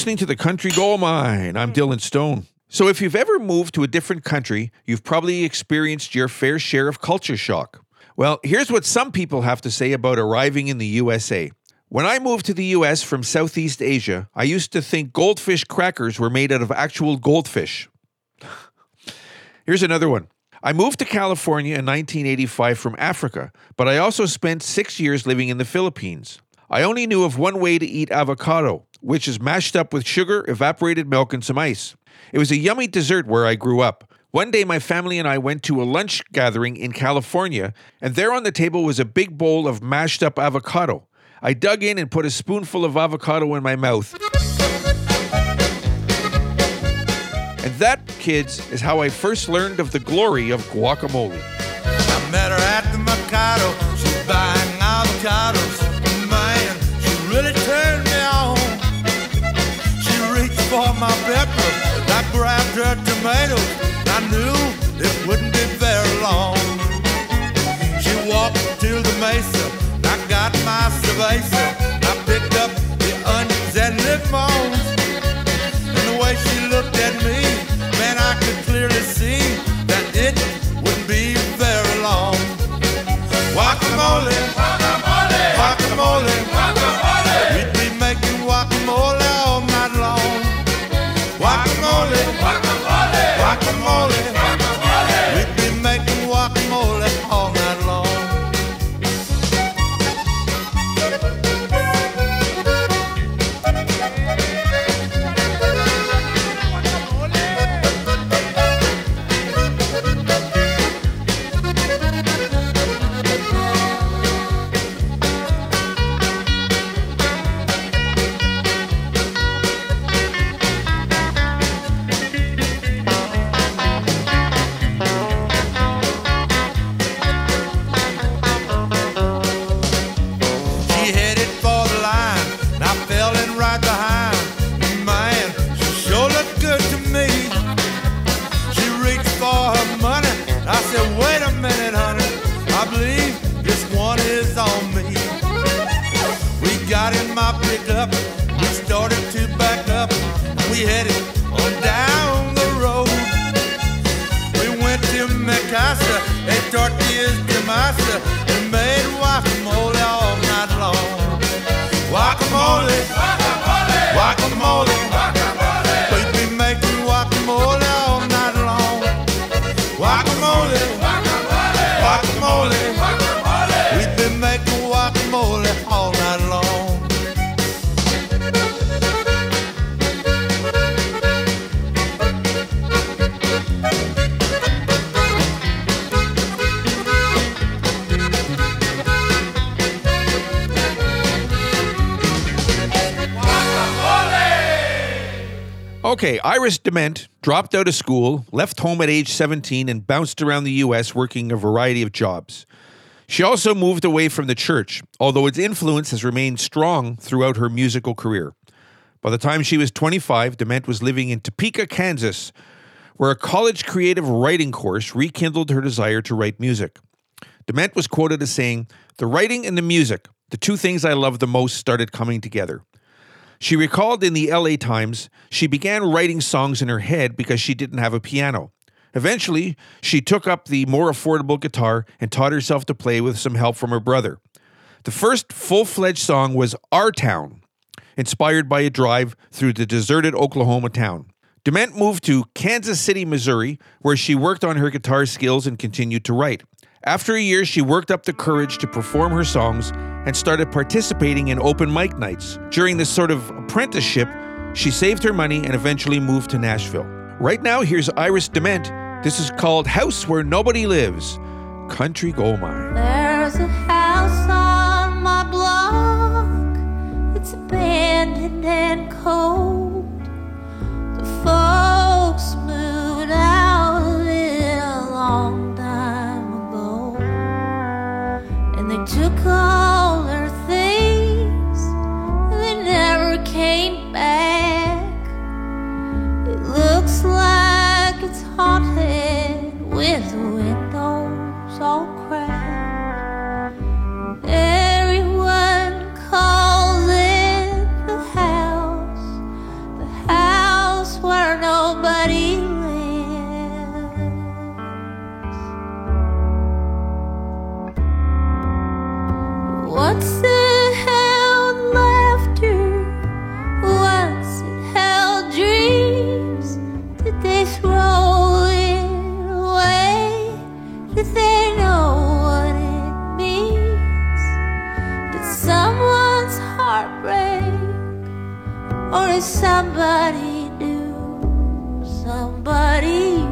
listening to the Country Gold Mine. I'm Dylan Stone. So, if you've ever moved to a different country, you've probably experienced your fair share of culture shock. Well, here's what some people have to say about arriving in the USA. When I moved to the US from Southeast Asia, I used to think goldfish crackers were made out of actual goldfish. Here's another one. I moved to California in 1985 from Africa, but I also spent six years living in the Philippines. I only knew of one way to eat avocado, which is mashed up with sugar, evaporated milk, and some ice. It was a yummy dessert where I grew up. One day, my family and I went to a lunch gathering in California, and there on the table was a big bowl of mashed up avocado. I dug in and put a spoonful of avocado in my mouth. And that, kids, is how I first learned of the glory of guacamole. I met her at the Mercado. She's buying avocados. My pepper. I grabbed her tomatoes. I knew it wouldn't be very long. She walked to the mesa. I got my cerveza. I picked up the onions and. And Okay, Iris DeMent dropped out of school, left home at age 17, and bounced around the U.S. working a variety of jobs. She also moved away from the church, although its influence has remained strong throughout her musical career. By the time she was 25, DeMent was living in Topeka, Kansas, where a college creative writing course rekindled her desire to write music. DeMent was quoted as saying, The writing and the music, the two things I love the most, started coming together. She recalled in the LA Times she began writing songs in her head because she didn't have a piano. Eventually, she took up the more affordable guitar and taught herself to play with some help from her brother. The first full fledged song was Our Town, inspired by a drive through the deserted Oklahoma town. DeMent moved to Kansas City, Missouri, where she worked on her guitar skills and continued to write. After a year, she worked up the courage to perform her songs and started participating in open mic nights. During this sort of apprenticeship, she saved her money and eventually moved to Nashville. Right now, here's Iris DeMent. This is called House Where Nobody Lives Country Gold Mine. There's a house on my block. It's abandoned and cold. The folks took all her things. They never came back. It looks like it's haunted with the windows all What's it held laughter? Held dreams. Did they throw it away? Did they know what it means? Did someone's heart break? Or did somebody do somebody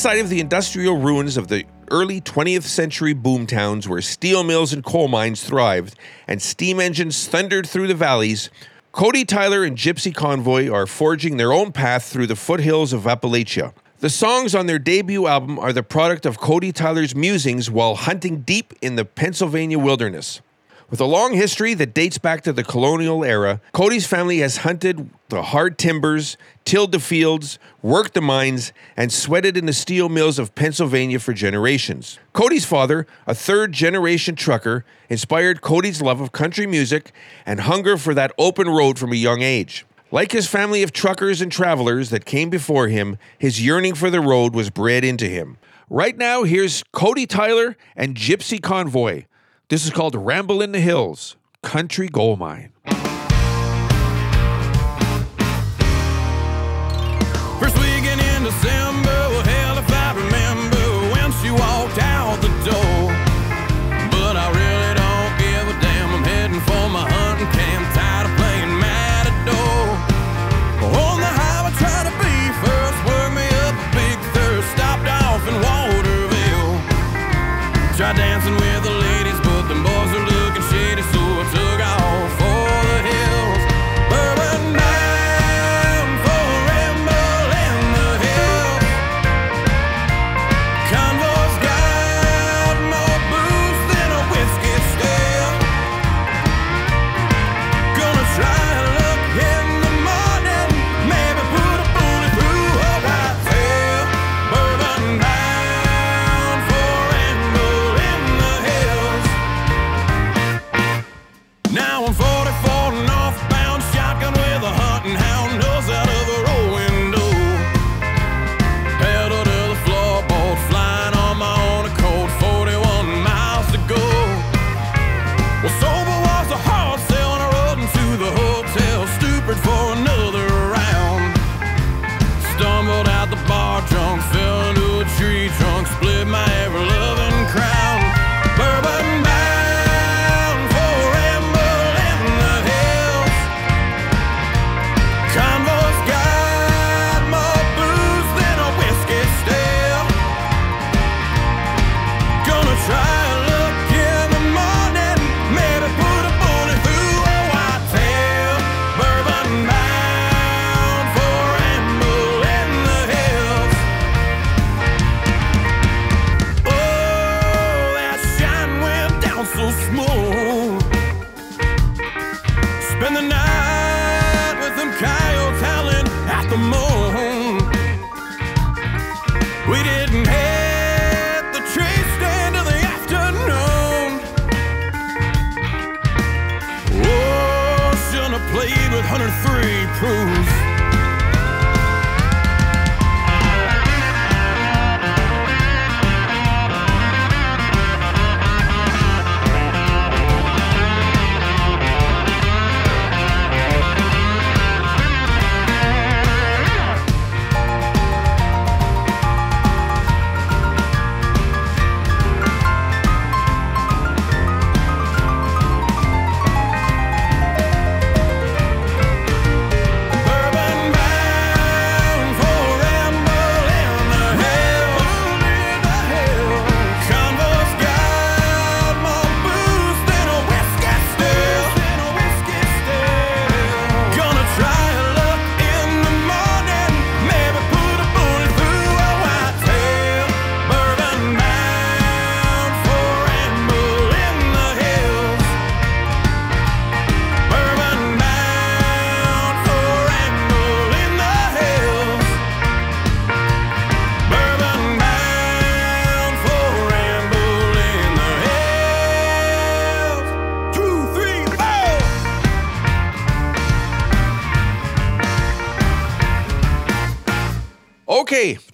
Outside of the industrial ruins of the early 20th century boomtowns where steel mills and coal mines thrived and steam engines thundered through the valleys, Cody Tyler and Gypsy Convoy are forging their own path through the foothills of Appalachia. The songs on their debut album are the product of Cody Tyler's musings while hunting deep in the Pennsylvania wilderness. With a long history that dates back to the colonial era, Cody's family has hunted the hard timbers, tilled the fields, worked the mines, and sweated in the steel mills of Pennsylvania for generations. Cody's father, a third generation trucker, inspired Cody's love of country music and hunger for that open road from a young age. Like his family of truckers and travelers that came before him, his yearning for the road was bred into him. Right now, here's Cody Tyler and Gypsy Convoy. This is called Ramble in the Hills, Country Gold Mine.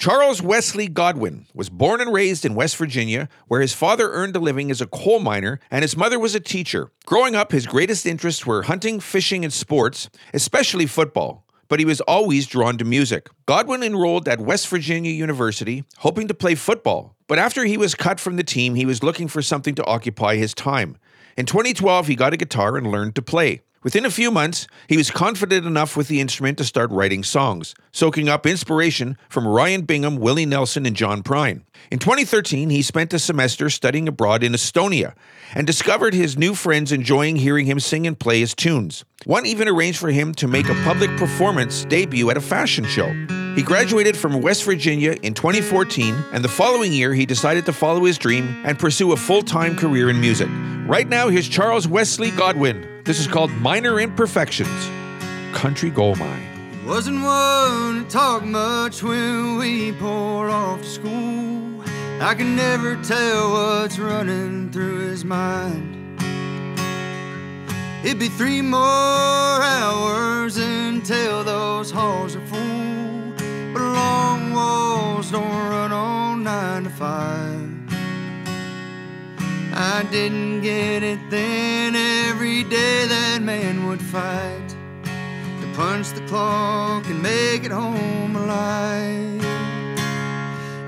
Charles Wesley Godwin was born and raised in West Virginia, where his father earned a living as a coal miner and his mother was a teacher. Growing up, his greatest interests were hunting, fishing, and sports, especially football. But he was always drawn to music. Godwin enrolled at West Virginia University, hoping to play football. But after he was cut from the team, he was looking for something to occupy his time. In 2012, he got a guitar and learned to play. Within a few months, he was confident enough with the instrument to start writing songs, soaking up inspiration from Ryan Bingham, Willie Nelson, and John Prine. In 2013, he spent a semester studying abroad in Estonia and discovered his new friends enjoying hearing him sing and play his tunes. One even arranged for him to make a public performance debut at a fashion show. He graduated from West Virginia in 2014, and the following year he decided to follow his dream and pursue a full time career in music. Right now, here's Charles Wesley Godwin. This is called Miner Imperfections Country Gold Mine. Wasn't one to talk much when we pulled off to school. I can never tell what's running through his mind. It'd be three more hours until those halls are full. But long walls don't run on nine to five. I didn't get it then. Every day that man would fight to punch the clock and make it home alive.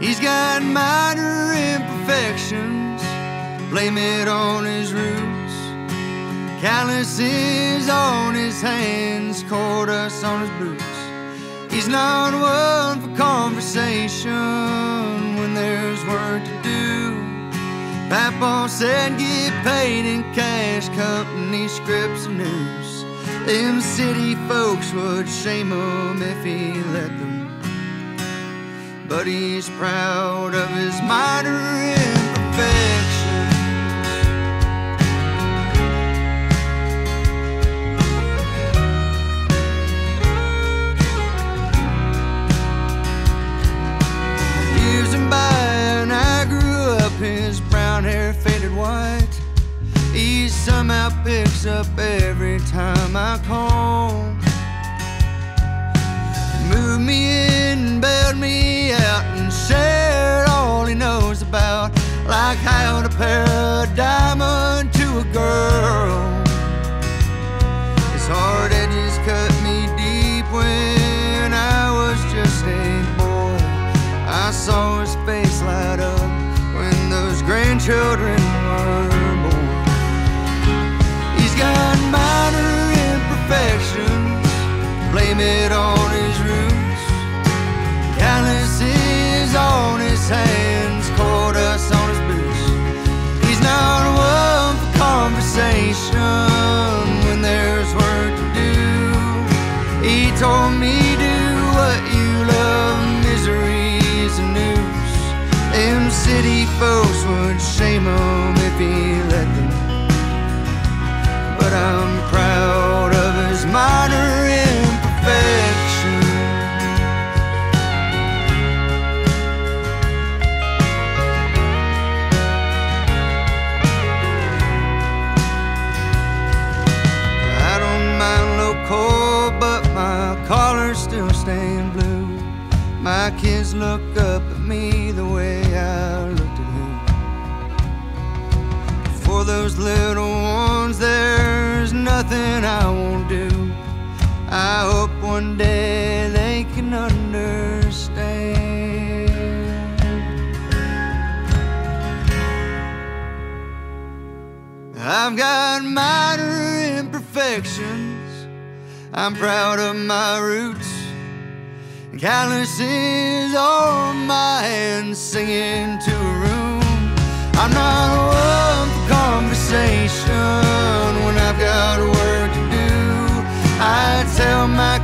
He's got minor imperfections, blame it on his roots. Calluses on his hands, cold dust on his boots. He's not one for conversation when there's work to do. Papa said get paid in cash, company scripts and news. Them city folks would shame him if he let them. But he's proud of his minor imperfections. And by, brown hair faded white. He somehow picks up every time I call. Moved me in, bailed me out, and shared all he knows about, like how to pair a diamond to a girl. Grandchildren were born. He's got minor imperfections, blame it on his roots. Calluses on his hands, dust on his boots. He's not a one for conversation when there's work to do. He told me city folks would shame him if he let them. But I'm proud of his minor imperfections. I don't mind low cold, but my collar's still staying blue. My kids look up one day they can understand. I've got minor imperfections. I'm proud of my roots. Calluses on my hands singing to a room. I'm not one for conversation when I've got work to do. I tell my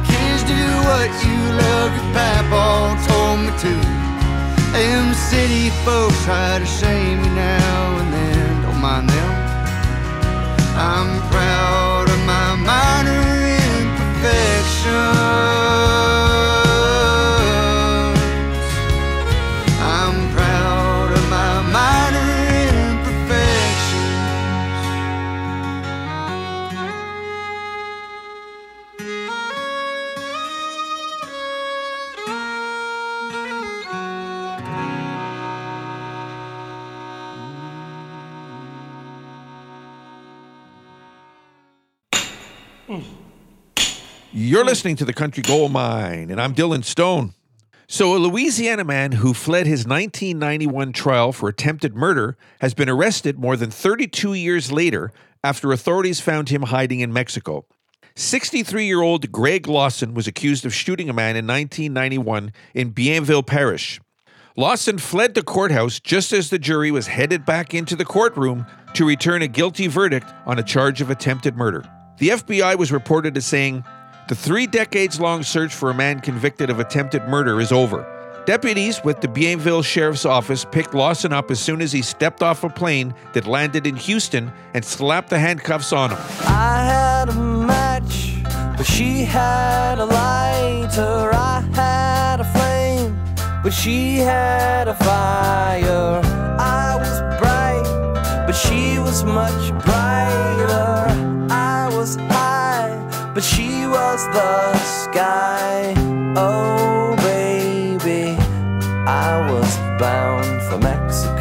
do what you love. Your papa told me to. Them city folks try to shame me now and then. Don't mind them. I'm proud of my minor imperfections. You're listening to the Country Gold Mine, and I'm Dylan Stone. So, a Louisiana man who fled his 1991 trial for attempted murder has been arrested more than 32 years later after authorities found him hiding in Mexico. 63 year old Greg Lawson was accused of shooting a man in 1991 in Bienville Parish. Lawson fled the courthouse just as the jury was headed back into the courtroom to return a guilty verdict on a charge of attempted murder. The FBI was reported as saying, The three decades long search for a man convicted of attempted murder is over. Deputies with the Bienville Sheriff's Office picked Lawson up as soon as he stepped off a plane that landed in Houston and slapped the handcuffs on him. I had a match, but she had a lighter. I had a flame, but she had a fire. I was bright, but she was much brighter. I was high, but she was the sky. Oh, baby, I was bound for Mexico.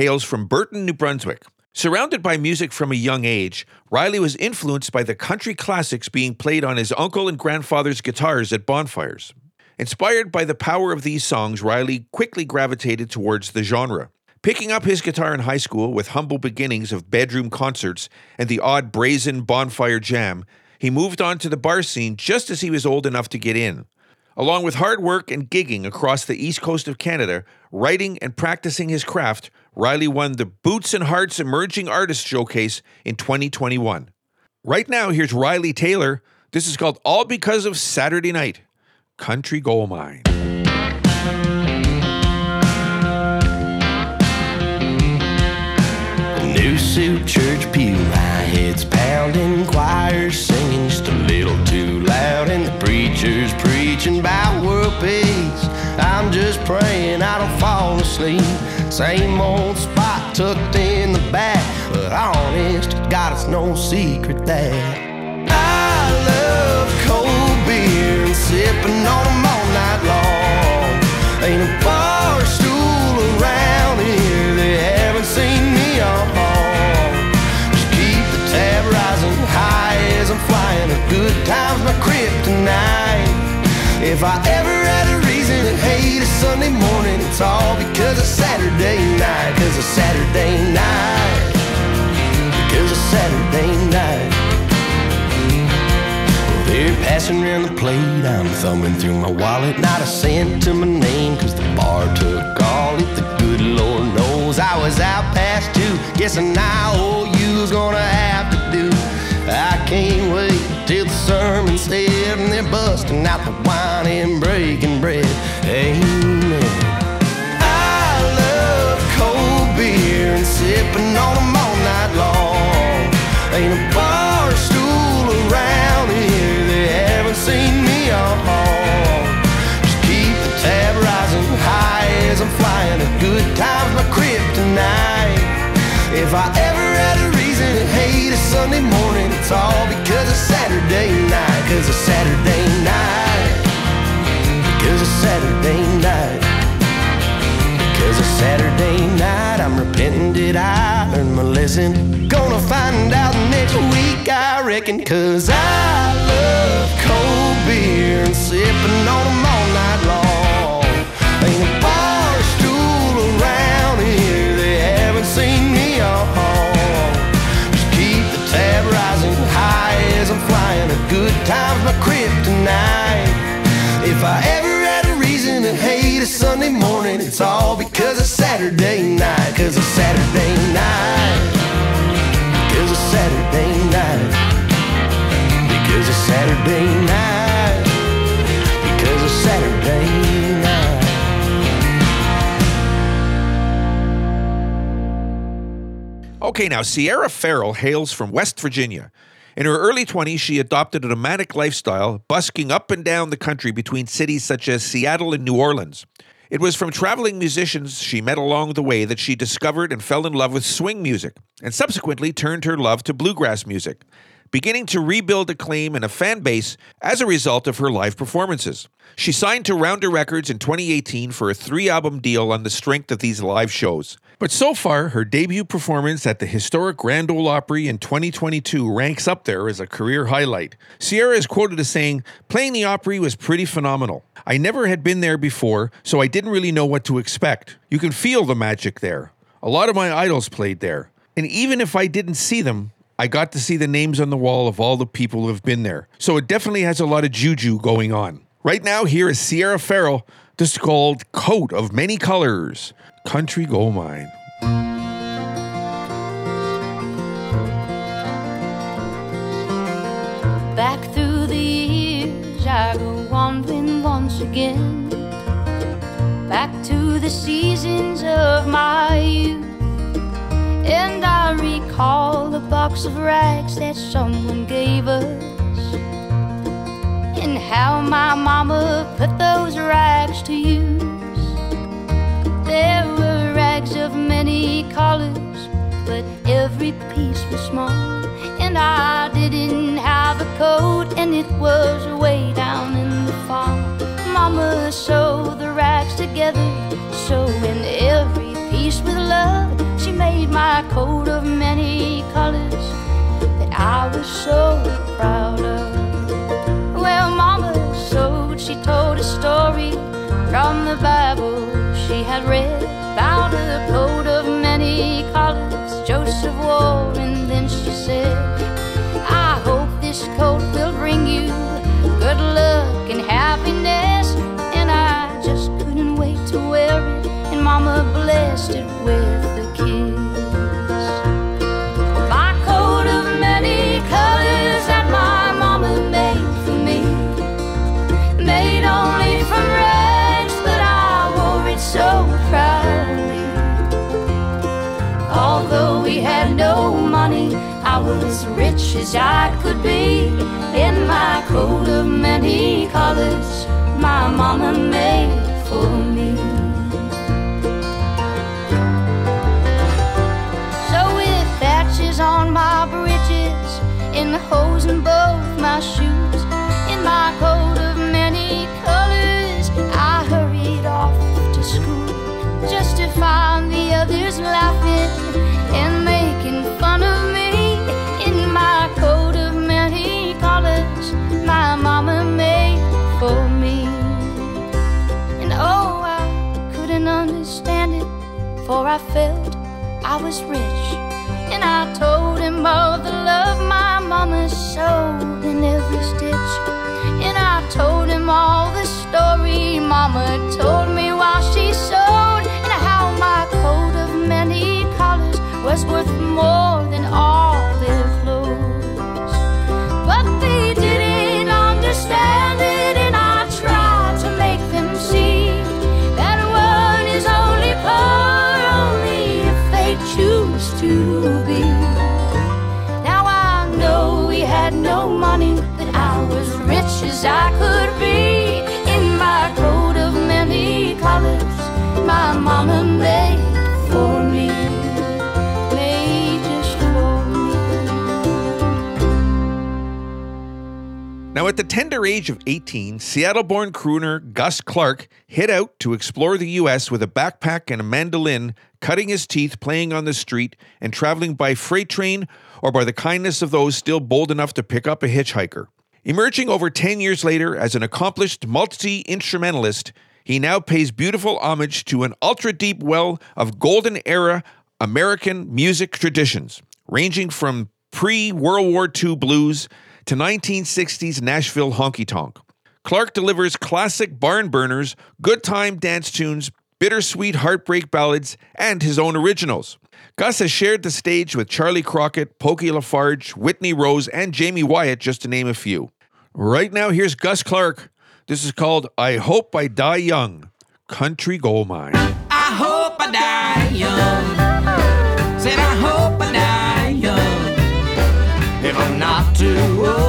Hails from Burton, New Brunswick. Surrounded by music from a young age, Riley was influenced by the country classics being played on his uncle and grandfather's guitars at bonfires. Inspired by the power of these songs, Riley quickly gravitated towards the genre. Picking up his guitar in high school with humble beginnings of bedroom concerts and the odd brazen bonfire jam, he moved on to the bar scene just as he was old enough to get in. Along with hard work and gigging across the east coast of Canada, writing and practicing his craft, Riley won the Boots and Hearts Emerging Artist Showcase in 2021. Right now, here's Riley Taylor. This is called All Because of Saturday Night Country Gold Mine. Praying I don't fall asleep. Same old spot tucked in the back, but honest, God, it's no secret that I love cold beer and sipping on 'em all night long. Ain't a bar stool around here they haven't seen me on. Just keep the tab rising high as I'm flying. A good time's my kryptonite. If I ever Sunday morning, it's all because of Saturday night. Cause of Saturday night. Because of Saturday night. Well, they're passing around the plate. I'm thumbing through my wallet. Not a cent to my name. Cause the bar took all it. The good Lord knows I was out past two. Guessing now all you's gonna have to do. I can't wait till the sermon's said and they're busting out the wine and breaking bread. Amen. I love cold beer and sipping on 'em all night long. Ain't a bar stool around here they haven't seen me on. Just keep the tab rising high as I'm flying. A good time's my kryptonite. If I ever had a reason to hate a Sunday morning, it's all because Saturday night. Cause of Saturday night. Because of Saturday night. Because of Saturday night, I'm repenting. Did I learn my lesson? Gonna find out next week, I reckon. Cause I love cold beer and sipping on 'em all night long. Ain't If I ever had a reason to hate a Sunday morning, it's all because of Saturday night. Cause Saturday night. Because Saturday night. Because Saturday night. Because Saturday night. Okay, now Sierra Ferrell hails from West Virginia. In her early 20s, she adopted a nomadic lifestyle, busking up and down the country between cities such as Seattle and New Orleans. It was from traveling musicians she met along the way that she discovered and fell in love with swing music, and subsequently turned her love to bluegrass music, beginning to rebuild acclaim and a fan base as a result of her live performances. She signed to Rounder Records in 2018 for a three album deal on the strength of these live shows. But so far, her debut performance at the historic Grand Ole Opry in 2022 ranks up there as a career highlight. Sierra is quoted as saying, Playing the Opry was pretty phenomenal. I never had been there before, so I didn't really know what to expect. You can feel the magic there. A lot of my idols played there. And even if I didn't see them, I got to see the names on the wall of all the people who have been there. So it definitely has a lot of juju going on. Right now, here is Sierra Ferrell, is called Coat of Many Colors, Country Gold Mine. Back through the years, I go wandering once again. Back to the seasons of my youth. And I recall the box of rags that someone gave us. And how my mama put those rags to use. There were rags of many colors, but every piece was small. And I didn't have a coat, and it was way down in the fall. Mama sewed the rags together, sewing every piece with love. She made my coat of many colors that I was so proud of. Well, Mama sewed, she told a story from the Bible she had read about a coat of many colors Joseph wore, and then she said, I hope this coat will bring you good luck and happiness. And I just couldn't wait to wear it, and Mama blessed it with a rich as I could be. In my coat of many colors, my mama made for me. So with patches on my breeches, in the holes in both my shoes, in my coat of many colors, I hurried off to school just to find the others laughing for I felt I was rich. And I told him all the love my mama sewed in every stitch. And I told him all the story mama told me while she sewed, and how my coat of many colors was worth more than all their clothes. But they didn't understand as I could be in my coat of many colors. My mama made for me, made just for me. Now, at the tender age of 18, Seattle born crooner Gus Clark hit out to explore the U.S. with a backpack and a mandolin, cutting his teeth playing on the street and traveling by freight train or by the kindness of those still bold enough to pick up a hitchhiker. Emerging over 10 years later as an accomplished multi instrumentalist, he now pays beautiful homage to an ultra deep well of golden era American music traditions, ranging from pre World War II blues to 1960s Nashville honky tonk. Clark delivers classic barn burners, good time dance tunes, bittersweet heartbreak ballads, and his own originals. Gus has shared the stage with Charley Crockett, Pokey LaFarge, Whitney Rose, and Jaime Wyatt, just to name a few. Right now, here's Gus Clark. This is called I Hope I Die Young Country Gold Mine. I hope I die young. Said I hope I die young. If I'm not too old,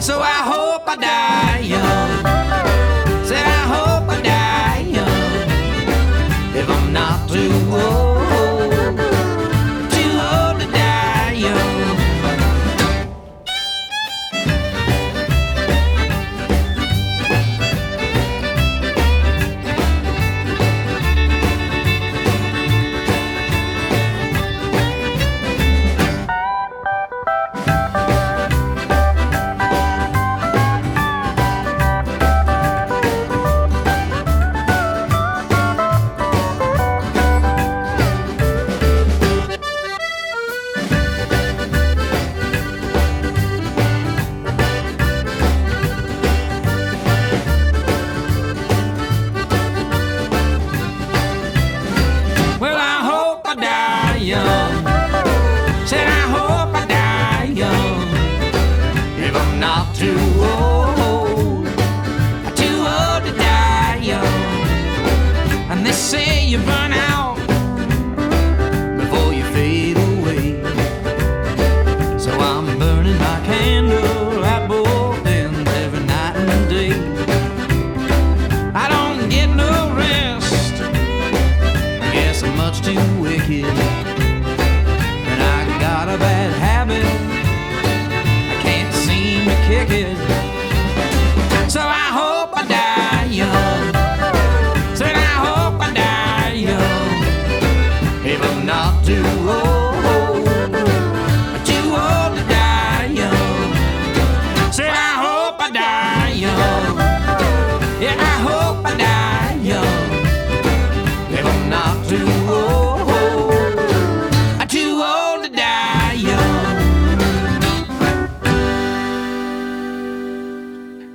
So I hope I die young. Said I hope I die young. If I'm not too old,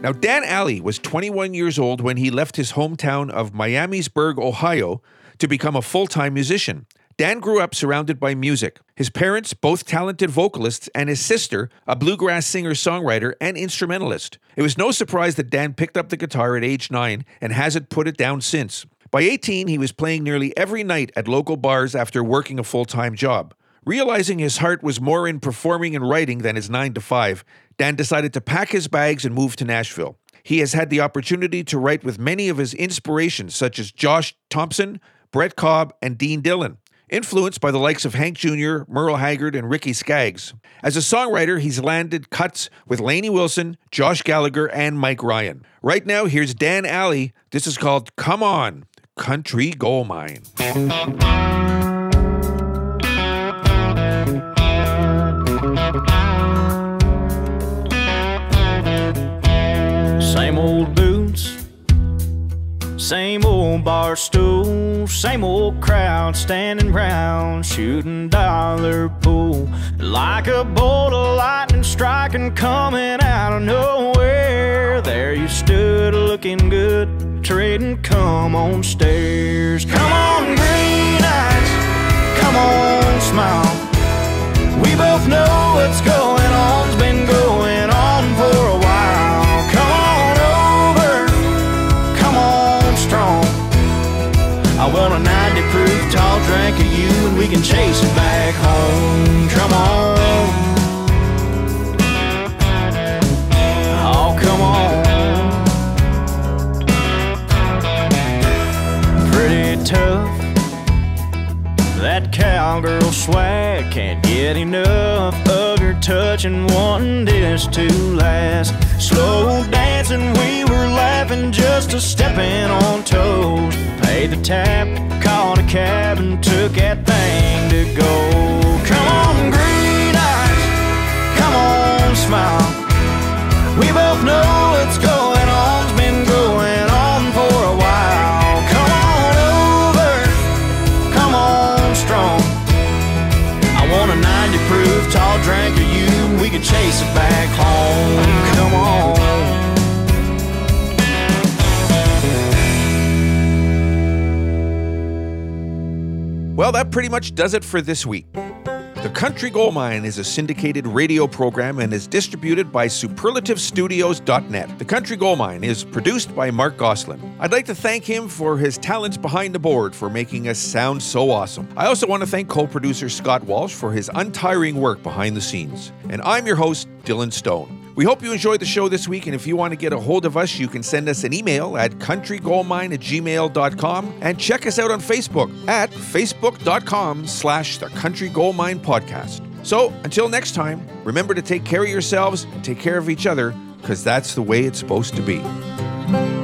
Now, Dan Alley was 21 years old when he left his hometown of Miamisburg, Ohio, to become a full time musician. Dan grew up surrounded by music. His parents, both talented vocalists, and his sister, a bluegrass singer songwriter and instrumentalist. It was no surprise that Dan picked up the guitar at age nine and hasn't put it down since. By 18, he was playing nearly every night at local bars after working a full time job. Realizing his heart was more in performing and writing than his 9 to 5, Dan decided to pack his bags and move to Nashville. He has had the opportunity to write with many of his inspirations, such as Josh Thompson, Brent Cobb, and Dean Dillon. Influenced by the likes of Hank Jr., Merle Haggard, and Ricky Skaggs. As a songwriter, he's landed cuts with Lainey Wilson, Josh Gallagher, and Mike Ryan. Right now, here's Dan Alley. This is called Come On, Country Gold Mine. Same old boots, same old bar stool, same old crowd standing round, shooting dollar pool. Like a bolt of lightning striking, coming out of nowhere. There you stood looking good, trading come on stares. Come on, green eyes, come on, smile. We both know what's going on's been going we can chase it back home. Come on. Oh, come on. Pretty tough. That cowgirl swag can't get enough of your touch and wanting this to last. Slow dancing, we were laughing just a stepping on toes. Paid the tab, called a cab, and took that thing to go. Well, that pretty much does it for this week. The Country Gold Mine is a syndicated radio program and is distributed by superlativestudios.net. The Country Gold Mine is produced by Mark Goslin. I'd like to thank him for his talents behind the board for making us sound so awesome. I also want to thank co-producer Scott Walsh for his untiring work behind the scenes. And I'm your host, Dylan Stone. We hope you enjoyed the show this week, and if you want to get a hold of us, you can send us an email at countrygoldmine at gmail.com and check us out on Facebook at facebook.com slash the Country Gold Mine Podcast. So until next time, remember to take care of yourselves and take care of each other, because that's the way it's supposed to be.